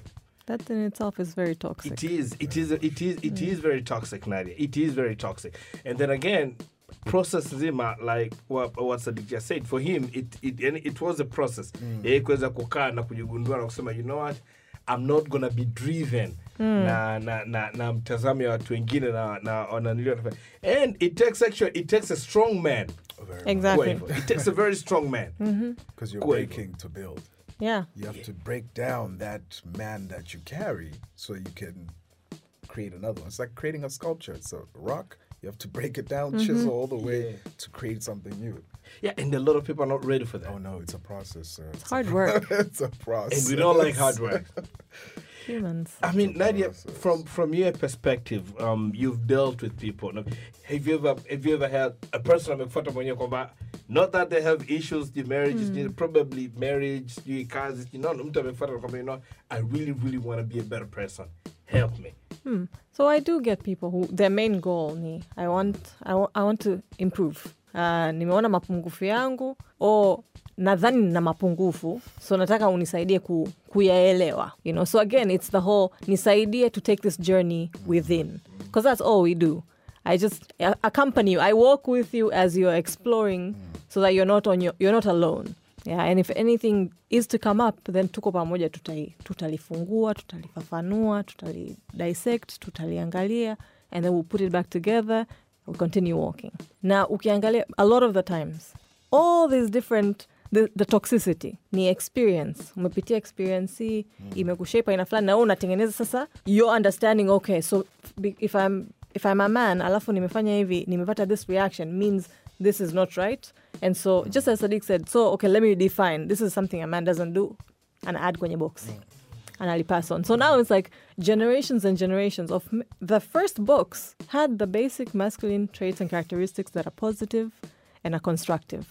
That in itself is very toxic. It is. It is. It is. It is very toxic, Nadia. It is very toxic. And then again, process zima like what, what Sadiq just said. For him, it it and it was a process. Mm. Yeye kuweza kukaa na kujigundua na kusema, you know what, I'm not gonna be driven Mm. na na na, na mtazamo ya watu wengine na na wananiliwa. And it takes actually it takes a strong man. Exactly. It takes a very strong man. Mm-hmm. because you're Quavo. breaking to build Yeah. you have to break down that man that you carry so you can create another one. It's like creating a sculpture. It's a rock. You have to break it down, mm-hmm. chisel all the way to create something new. Yeah, and a lot of people are not ready for that. Oh no, it's a process, sir. It's, Hard work. it's a process. And we don't like hard work. Humans. I mean, Nadia, from from your perspective, um, you've dealt with people. Have you ever have you ever had a person amekufuata mwenyewe kwamba not that they have issues, the marriage is probably marriage, sijui kazi, sijui no, mtu amekufuata kwamba you know, I really really want to be a better person. Help me. So I do get people who their main goal ni I want I, I want to improve. uh, nimeona mapungufu yangu o nadhani nina mapungufu so nataka unisaidie ku, kuyaelewa you know? so again it's the whole nisaidie to take this journey within. Because that's all we do. I just accompany you. I walk with you as you're exploring so that you're not on your, you're not alone. Yeah, and if anything is to come up then tuko pamoja tutai, tutalifungua tutalifafanua tutalidissect tutaliangalia and then we'll put it back together we'll continue walking. Na ukiangalia a lot of the times all these different the, the toxicity. Ni experience. Umepitia experience mm. hii imekushape aina fulani na wewe unatengeneza sasa your understanding okay so if I'm, if I'm a man alafu nimefanya hivi nimepata this reaction means this is not right. And so just as Sadiq said so okay let me define. This is something a man doesn't do. And add kwenye box. Mm. And Ali pass on. So now it's like generations and generations of m- the first books had the basic masculine traits and characteristics that are positive and are constructive.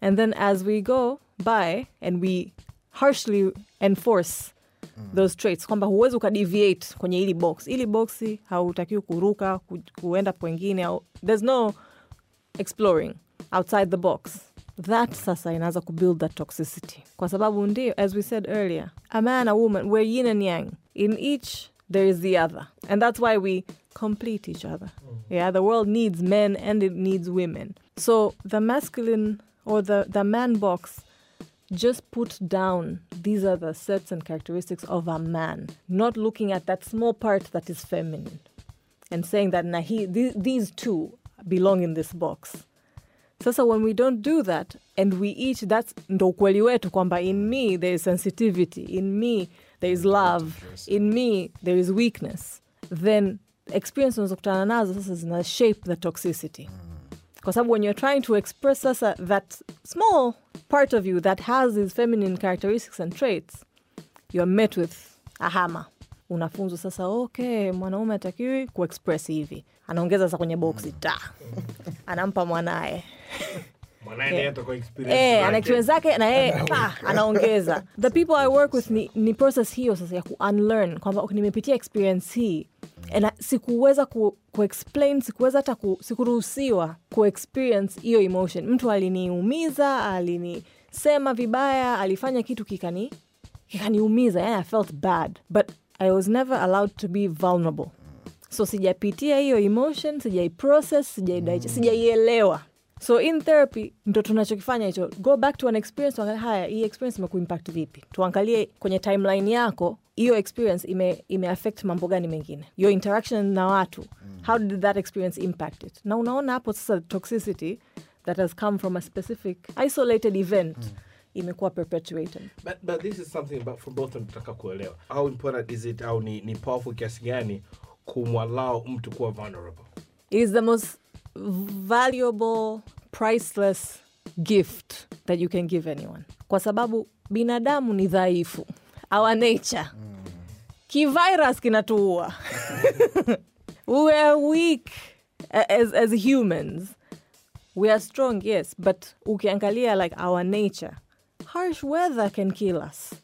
And then as we go by and we harshly enforce mm. those traits kwamba huwezi ukadeviate kwenye hili box. Hili boxi hautakiwi kuruka ku, kuenda pwengine au there's no exploring outside the box. That sasa inaanza kubuild that toxicity. Kwa sababu ndio as we said earlier a man a woman we're yin and yang. In each there is the other. And that's why we complete each other. Mm. Yeah the world needs men and it needs women. So the masculine or the, the man box just put down these are the sets and characteristics of a man. Not looking at that small part that is feminine. And saying that nah, he, th- these two belong in this box. So, so when we don't do that and we each that's ndo ukweli wetu kwamba in me there is sensitivity. In me there is love. In me there is weakness. Then experience unazokutana nazo shape the toxicity kwa sababu when you're trying to express sasa that small part of you that has these feminine characteristics and traits youare met with ahama unafunzwa sasa ok mwanaume atakiwi kuexpress hivi. Anaongeza sasa kwenye boksi ta anampa mwanaye Eh, zake. ana experience zake. na yeye anaongeza. The people i work with ni, ni process hiyo sasa ya kuunlearn kwamba nimepitia experience hii na sikuweza ku, kuexplain sikuweza hata ku, sikuruhusiwa kuexperience hiyo emotion. Mtu aliniumiza alinisema vibaya alifanya kitu kikani kikaniumiza yani i felt bad. But i was never allowed to be vulnerable. So sijapitia hiyo emotion sijaiprocess sijai sijaielewa so in therapy ndo tunachokifanya hicho. Go back to an experience tuangalie haya hii experience imekuimpact vipi? Tuangalie kwenye timeline yako hiyo experience ime, ime affect mambo gani mengine? Your interaction na watu how did that experience impact it? Na unaona hapo sasa toxicity that has come from a specific isolated event imekuwa perpetuated. But, but this is something but for both tunataka kuelewa. How important is it au ni, ni powerful kiasi gani kumwalao mtu kuwa vulnerable? It is the most valuable, priceless gift that you can give anyone. Kwa sababu binadamu ni dhaifu. Our nature. Kivirus kinatuua. we are weak as, as humans. We are strong, yes, but ukiangalia like our nature, harsh weather can kill us.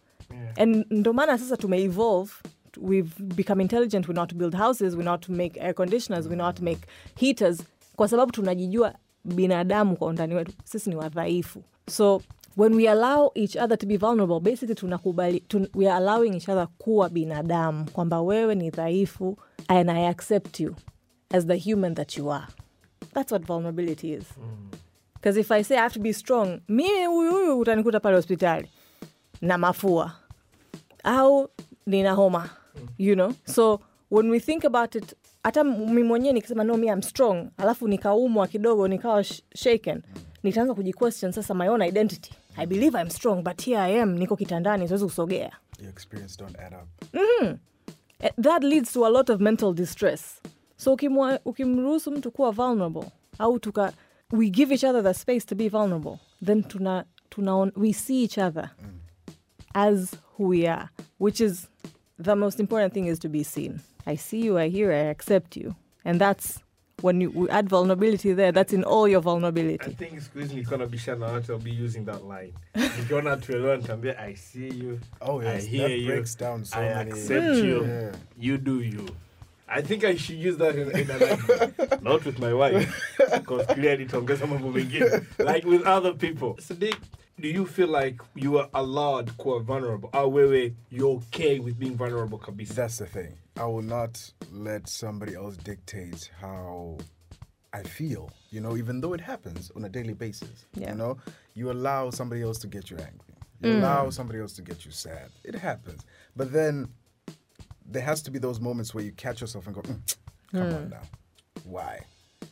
And ndo maana sasa tume-evolve we've become intelligent we know how to build houses we know how to make air conditioners we know how to make heaters kwa sababu tunajijua binadamu kwa undani wetu sisi ni wadhaifu. So when we allow each other to be vulnerable basically tunakubali tun, we are allowing each other kuwa binadamu kwamba wewe ni dhaifu and i accept you as the human that you are. That's what vulnerability is. Because if i say i have to be strong mimi huyu huyu utanikuta pale hospitali na mafua au nina homa you know? So when we think about it hata mi mwenyewe nikisema no mi am strong. Alafu nikaumwa kidogo nikawa sh- shaken. Nitaanza kujiquestion sasa my own identity. I believe i'm strong but here i am niko kitandani siwezi kusogea. Your experience don't add up. Eh, that leads to a lot of mental distress. So ukimwa- ukimruhusu mtu kuwa vulnerable au tuka we give each other the space to be vulnerable then tuna, tuna we see each other as who we are which is the most important thing is to be seen i see you i hear i accept you and that's when you add vulnerability there that's in all your vulnerability. I think siku hizi nikiwa nabishana na watu I'll be using that line nikiona tuelewa nitaambia i see you Oh, yes, i hear that you breaks down so i many- accept you Yeah. you do you I think I should use that in, in a life. Not with my wife, because clearly tuongeza mambo mengine. Like with other people. Sadiq, do you feel like you are allowed kuwa vulnerable? Or wewe, you're okay with being vulnerable kabisa? That's the thing. I will not let somebody else dictate how I feel, you know, even though it happens on a daily basis. Yeah. You know, you allow somebody else to get you angry. You allow somebody else to get you sad. It happens. But then there has to be those moments where you catch yourself and go, "Mm, come on now. Why?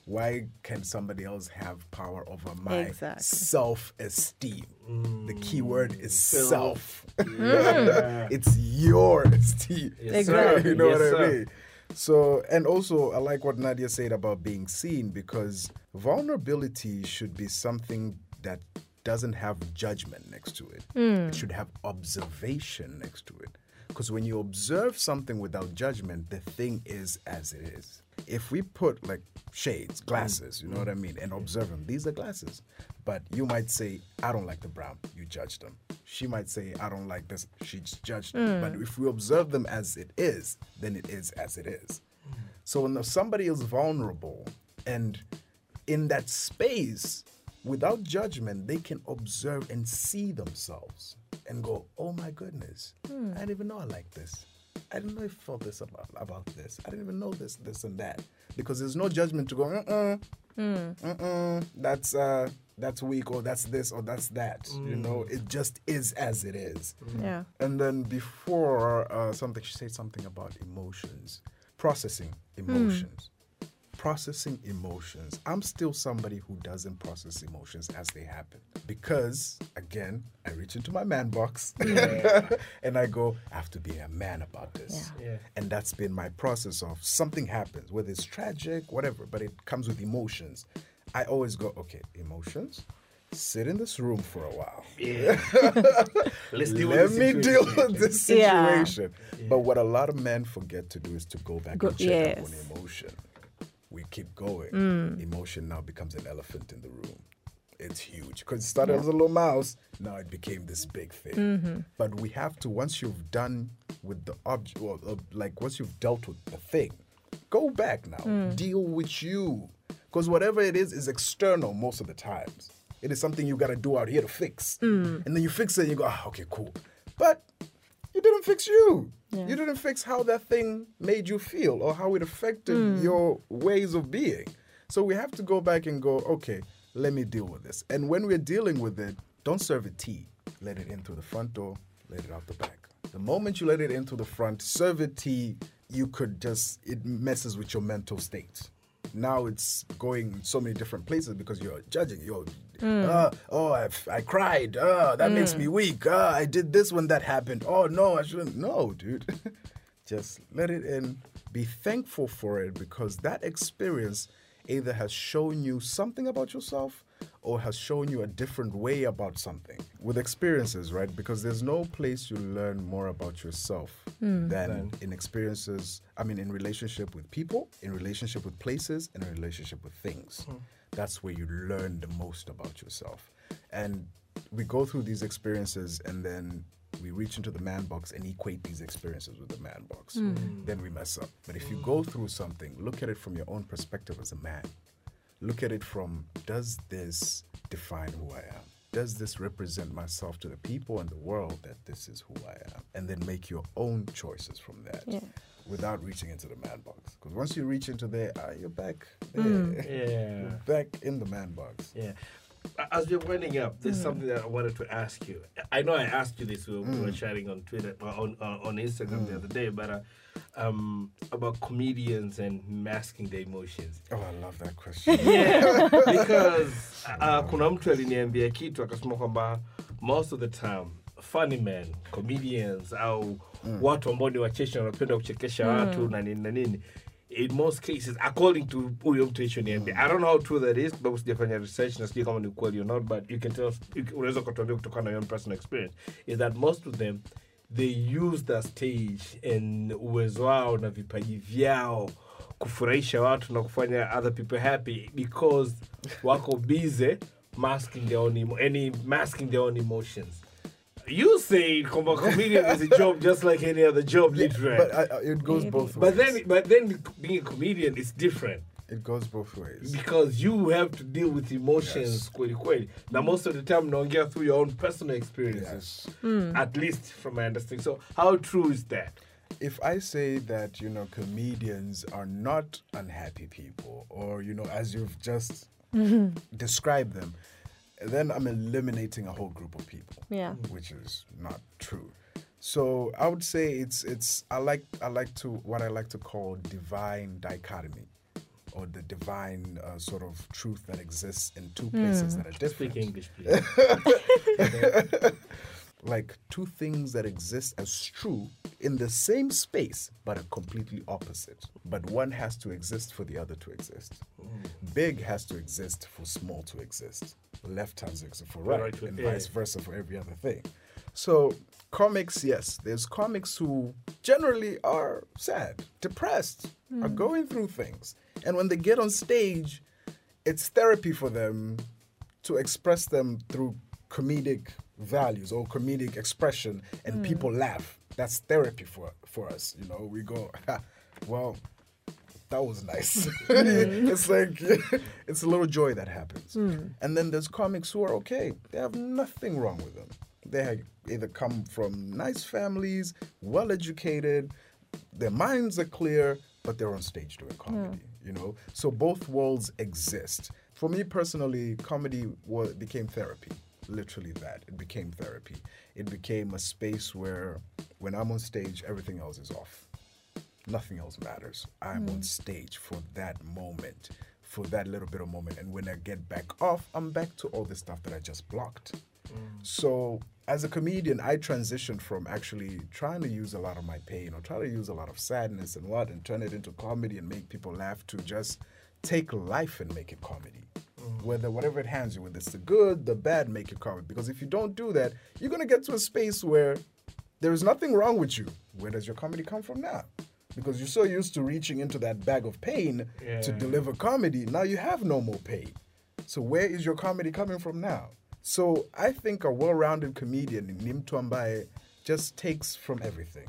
Why can somebody else have power over my Exactly. self esteem? The mm. key word is Self. self. Yeah. Mm. it's your esteem. Yes, sir. You know Yes, what I sir. mean? So, and also, I like what Nadia said about being seen because vulnerability should be something that doesn't have judgment next to it. Mm. It should have observation next to it. Because when you observe something without judgment, the thing is as it is. If we put like shades, glasses, you know what I mean, and observe them, these are glasses. But you might say, I don't like the brown, you judge them. She might say, I don't like this, she judged them. But mm. if we observe them as it is, then it is as it is. So when somebody is vulnerable and in that space, without judgment, they can observe and see themselves and go, oh my goodness, hmm. I didn't even know I like this. I didn't know I felt this about, about this. I didn't even know this, this, and that. Because there's no judgment to go, uh-uh, mm-mm, that's, uh, that's weak or that's this or that's that. You know, it just is as it is. Yeah. And then before uh, something, she said something about emotions, processing emotions, processing emotions. I'm still somebody who doesn't process emotions as they happen because, again, I reach into my man box and I go, I have to be a man about this. Yeah. Yeah. And that's been my process of something happens, whether it's tragic, whatever, but it comes with emotions. I always go, okay, emotions. Sit in this room for a while. Yeah. Let's deal Let with me deal situation. with this Yeah. situation. But what a lot of men forget to do is to go back Go- and check up on emotion. We keep going. Mm. Emotion now becomes an elephant in the room. It's huge because it started as a little mouse. Now it became this big thing. Mm-hmm. But we have to once you've done with the object, well, uh, like once you've dealt with the thing, go back now. Mm. Deal with you because whatever it is is external most of the times. It is something you got to do out here to fix, Mm. and then you fix it and you go, ah, okay, cool. But you didn't fix you. Yeah. You didn't fix how that thing made you feel or how it affected Mm. your ways of being. So we have to go back and go, okay, let me deal with this. And when we're dealing with it, don't serve it tea. Let it in through the front door, let it out the back. The moment you let it into the front, serve it tea, you could just, it messes with your mental state. Now it's going so many different places because you're judging. You're, uh, oh, I, I cried. Uh, that makes me weak. Uh, I did this when that happened. Oh, no, I shouldn't. No, dude. Just let it in. Be thankful for it because that experience either has shown you something about yourself or has shown you a different way about something. With experiences, right? Because there's no place you learn more about yourself hmm. than in experiences, I mean, in relationship with people, in relationship with places, and in relationship with things. Hmm. That's where you learn the most about yourself. And we go through these experiences and then we reach into the man box and equate these experiences with the man box. Hmm. Then we mess up. But if you go through something, look at it from your own perspective as a man. Look at it from does this define who I am? Does this represent myself to the people and the world that this is who I am? And then make your own choices from that Yeah. without reaching into the man box. Because once you reach into there, ah, you're back there. Yeah. You're back in the man box. Yeah. As we're winding up, there's something that I wanted to ask you. I know I asked you this when we were chatting on Twitter, uh, on on, on Instagram the other day, but uh, um, about comedians and masking their emotions. Oh, I love that question. Yeah, because uh, kuna mtu aliniambia kitu akasema kwamba most of the time funny men comedians au watu ambao ni wacheshi na wanapenda kuchekesha watu na nini na nini in most cases according to huyo mtu alichoniambia i don't know how true that is sababu sijafanya research na sijui kama ni ukweli or not but you can tell unaweza ukatuambia kutokana na your personal experience is that most of them they use the stage and uwezo wao na vipaji vyao kufurahisha watu na kufanya other people happy because wako busy masking their own emo- any masking their own emotions You say come comedian is a job just like any other job, literally. But I, I, it goes both ways. But then, but then, being a comedian is different it goes both ways. because you have to deal with emotions Yes. kweli kweli. Now, most of the time, naongea through your own personal experiences, Yes. Hmm. at least from my understanding. So, how true is that? if I say that, you know, comedians are not unhappy people, or, you know, as you've just described them, then I'm eliminating a whole group of people. Yeah. Which is not true. So I would say it's it's I like I like to what I like to call divine dichotomy. Or the divine uh, sort of truth that exists in two places that are different Speak English, please. like two things that exist as true in the same space but are completely opposite. But one has to exist for the other to exist. Hmm. Big has to exist for small to exist. Left has to exist for right, right, and yeah. vice versa for every other thing. So, comics, yes, there's comics who generally are sad, depressed, are hmm. going through things. And when they get on stage, it's therapy for them to express them through comedic values or comedic expression and hmm. people laugh. That's therapy for for us you know. We go well that was nice. Hmm. It's like it's a little joy that happens. Hmm. And then there's comics who are okay. They have nothing wrong with them. They have either come from nice families well educated their minds are clear but they're on stage doing comedy you know? So both worlds exist. For me personally comedy wa became therapy literally that. It became therapy. It became a space where when i'm on stage everything else is off. Nothing else matters. I'm on hmm. stage for that moment for that little bit of moment. And when i get back off i'm back to all the stuff that i just blocked. Hmm. So as a comedian, I transitioned from actually trying to use a lot of my pain or try to use a lot of sadness and what and turn it into comedy and make people laugh to just take life and make it comedy. Whether whatever it hands you, whether it's the good, the bad, make it comedy. Because if you don't do that, you're gonna get to a space where there is nothing wrong with you. Where does your comedy come from now? Because you're so used to reaching into that bag of pain to deliver comedy, now you have no more pain. So where is your comedy coming from now? So I think a well-rounded comedian, Nim Tuambaye, just takes from everything,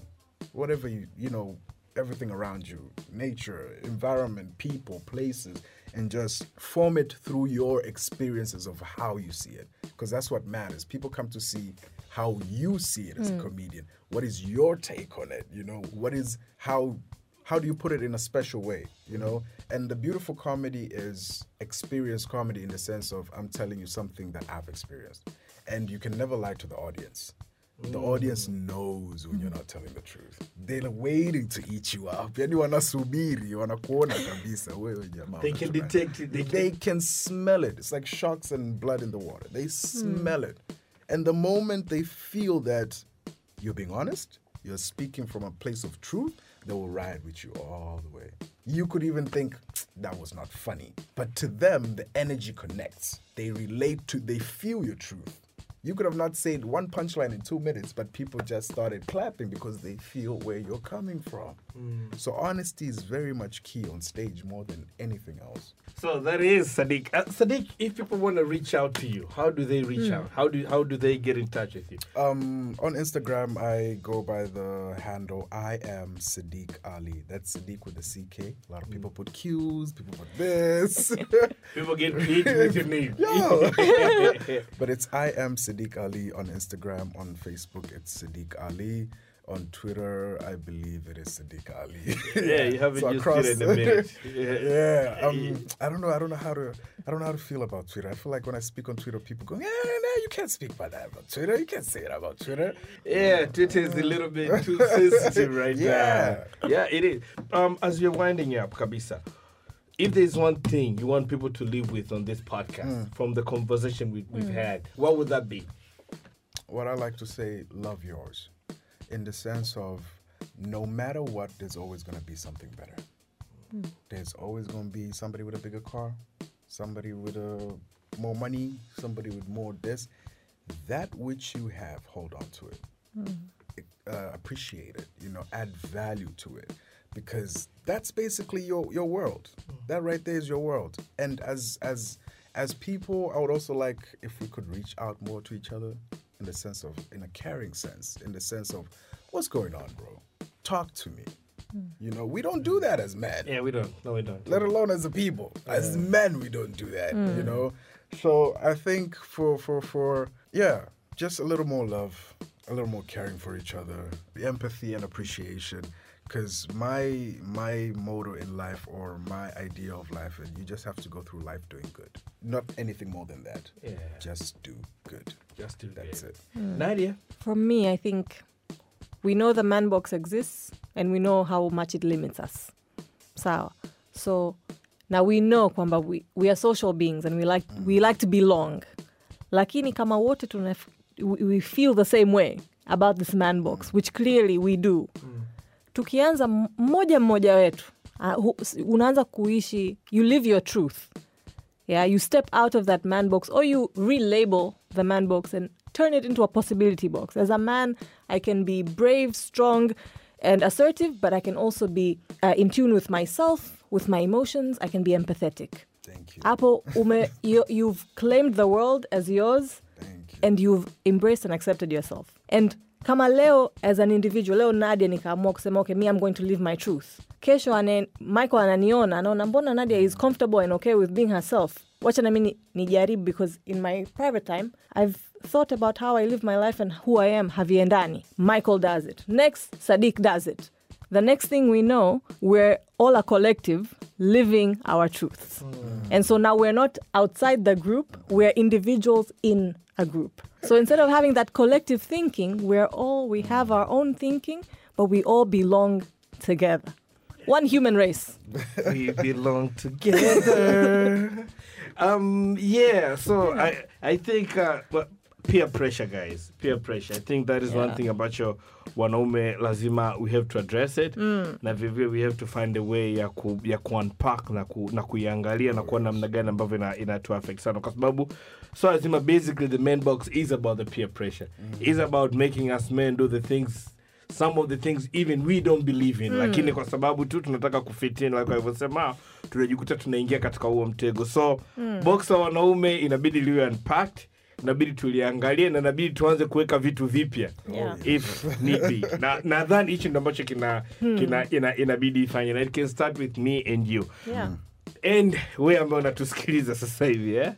whatever you you know, everything around you, nature, environment, people, places, and just form it through your experiences of how you see it, because that's what matters. People come to see how you see it as a hmm. comedian. What is your take on it? You know, what is how how do you put it in a special way you know and the beautiful comedy is experience comedy in the sense of i'm telling you something that i've experienced and you can never lie to the audience the audience knows when you're not telling the truth. They're waiting to eat you up. Yani wanasubiri wanakuona kabisa wewe jamaa They can detect it, they they, can- can smell it. It's like sharks and blood in the water. They smell it. And the moment they feel that you're being honest, you're speaking from a place of truth, they will ride with you all the way. You could even think that was not funny, but to them, the energy connects. They relate to, they feel your truth. You could have not said one punchline in two minutes, but people just started clapping because they feel where you're coming from. So honesty is very much key on stage more than anything else. So that is Sadiq. Uh, Sadiq, if people want to reach out to you, how do they reach out? How do how do they get in touch with you? Um, on Instagram, I go by the handle I am Sadiq Ali. That's Sadiq with a CK. A lot of people put Q's, people put this. People get creative with your name. Yo. but it's I am Sadiq Ali on Instagram. On Facebook, it's Sadiq Ali. On Twitter, I believe it is Sadiq Ali. yeah, you haven't So used across- it in a minute. yeah, um, I don't know. I don't know how to. I don't know how to feel about Twitter. I feel like when I speak on Twitter, people go, "Yeah, no, you can't speak about that about Twitter. You can't say it about Twitter." Yeah, Twitter is a little bit too sensitive right Yeah. now. Yeah, it is. Um, as we're winding up, Kabisa, if there's one thing you want people to live with on this podcast hmm. from the conversation we, we've hmm. had, what would that be? what I like to say, love yours, in the sense of no matter what, there's always going to be something better. Hmm. There's always going to be somebody with a bigger car, somebody with a more money, somebody with more this. That which you have, hold on to it. Uh, appreciate it. You know, add value to it, because that's basically your your world. Mm. That right there is your world. And as as as people, I would also like if we could reach out more to each other in the sense of, in a caring sense, in the sense of, what's going on, bro? Talk to me. Mm. You know, we don't do that as men Yeah, we don't. No, we don't. let alone as a people. As men, we don't do that, you mm. know. So I think for for for yeah, just a little more love, a little more caring for each other, the empathy and appreciation. Because my my motto in life or my idea of life, is you just have to go through life doing good. Not anything more than that. Yeah. Just do good. Just do That's good. it. Hmm. Nadia. For me, I think we know the man box exists and we know how much it limits us. Sawa. So now we know kwamba we, we are social beings and we like, we hmm. like to belong. Lakini kama wote tuna, we, we feel the same way about this man box, hmm. which clearly we do. Tukianza mmoja mmoja wetu uh, unaanza kuishi, you live your truth. Yeah, you step out of that man box or you relabel the man box and turn it into a possibility box. As a man, I can be brave, strong, and assertive, but I can also be uh, in tune with myself, with my emotions. I can be empathetic. Thank you. Hapo ume, you, you've claimed the world as yours Thank you. and you've embraced and accepted yourself. And kama leo as an individual, leo Nadia nikaamua kusema okay, me I'm going to live my truth. Kesho ane, Michael ananiona anaona mbona Nadia is comfortable and okay with being herself. Wacha na mimi nijaribu because in my private time I've thought about how I live my life and who I am haviendani. Michael does it. Next, Sadiq does it. The next thing we know, we're all a collective living our truths. Mm. And so now we're not outside the group, we're individuals in a group. So instead of having that collective thinking, we're all, we have our own thinking, but we all belong together. One human race. we belong together. um, yeah. So I, I think uh, well, peer pressure, guys. Peer pressure. I think that is one thing about your wanaume. Lazima we have to address it. Na vivyo we have to find a way ya ku, ya kuunpack na, ku, na kuiangalia na kuona namna gani ambavyo ina, sana kwa sababu so lazima basically the main box is about the peer pressure. Is about making us men do the things some of the things even we don't believe in lakini kwa sababu tu tunataka kufitin like alivyosema tunajikuta tunaingia katika huo mtego so box la wanaume inabidi liwe unpacked inabidi tuliangalie na inabidi tuanze kuweka vitu vipya Yeah. if need be na nadhani hichi ndo ambacho kina, kina ina, inabidi ifanye na it can start with me and you Yeah. and we ambayo unatusikiliza sasa hivi eh?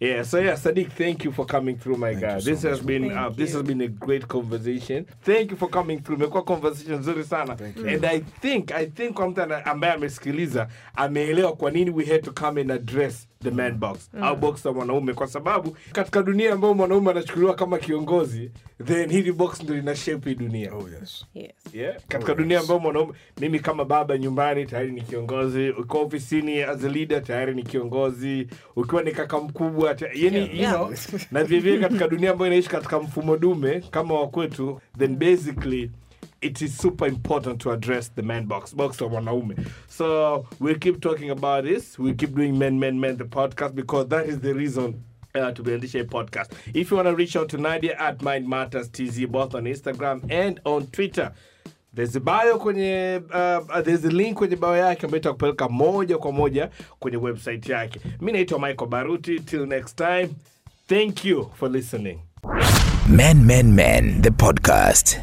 Yeah so yeah sadiq thank you for coming through my Thank guy so this much. has been uh, this has been a great conversation thank you for coming through imekuwa conversation nzuri sana and i think i think kwa mtu ambaye amesikiliza ameelewa kwa nini we had to come and address the man box mm. au box la mwanaume kwa sababu katika dunia ambayo mwanaume anachukuliwa kama kiongozi then hili box ndo lina shape dunia Oh yes. Yes. Yeah. katika Oh, dunia yes. ambayo mwanaume mimi kama baba nyumbani tayari ni kiongozi ukiwa ofisini as a leader tayari ni kiongozi ukiwa ni kaka mkubwa ta- yani, you Yeah. know, na vivyo katika dunia ambayo inaishi katika mfumo dume kama wa kwetu then basically it is super important to address the man box box of wanaume so we'll keep talking about this we'll keep doing men men men the podcast because that is the reason uh, to be a podcast. If you want to reach out to Nadia at Mind Matters TZ, both on Instagram and on Twitter. There's bio kwenye uh, uh, there's link kwenye bio yake ambayo itakupeleka moja kwa moja kwenye website yake. Mi naitwa Michael Baruti. Till next time, thank you for listening. Men, Men, Men, the podcast.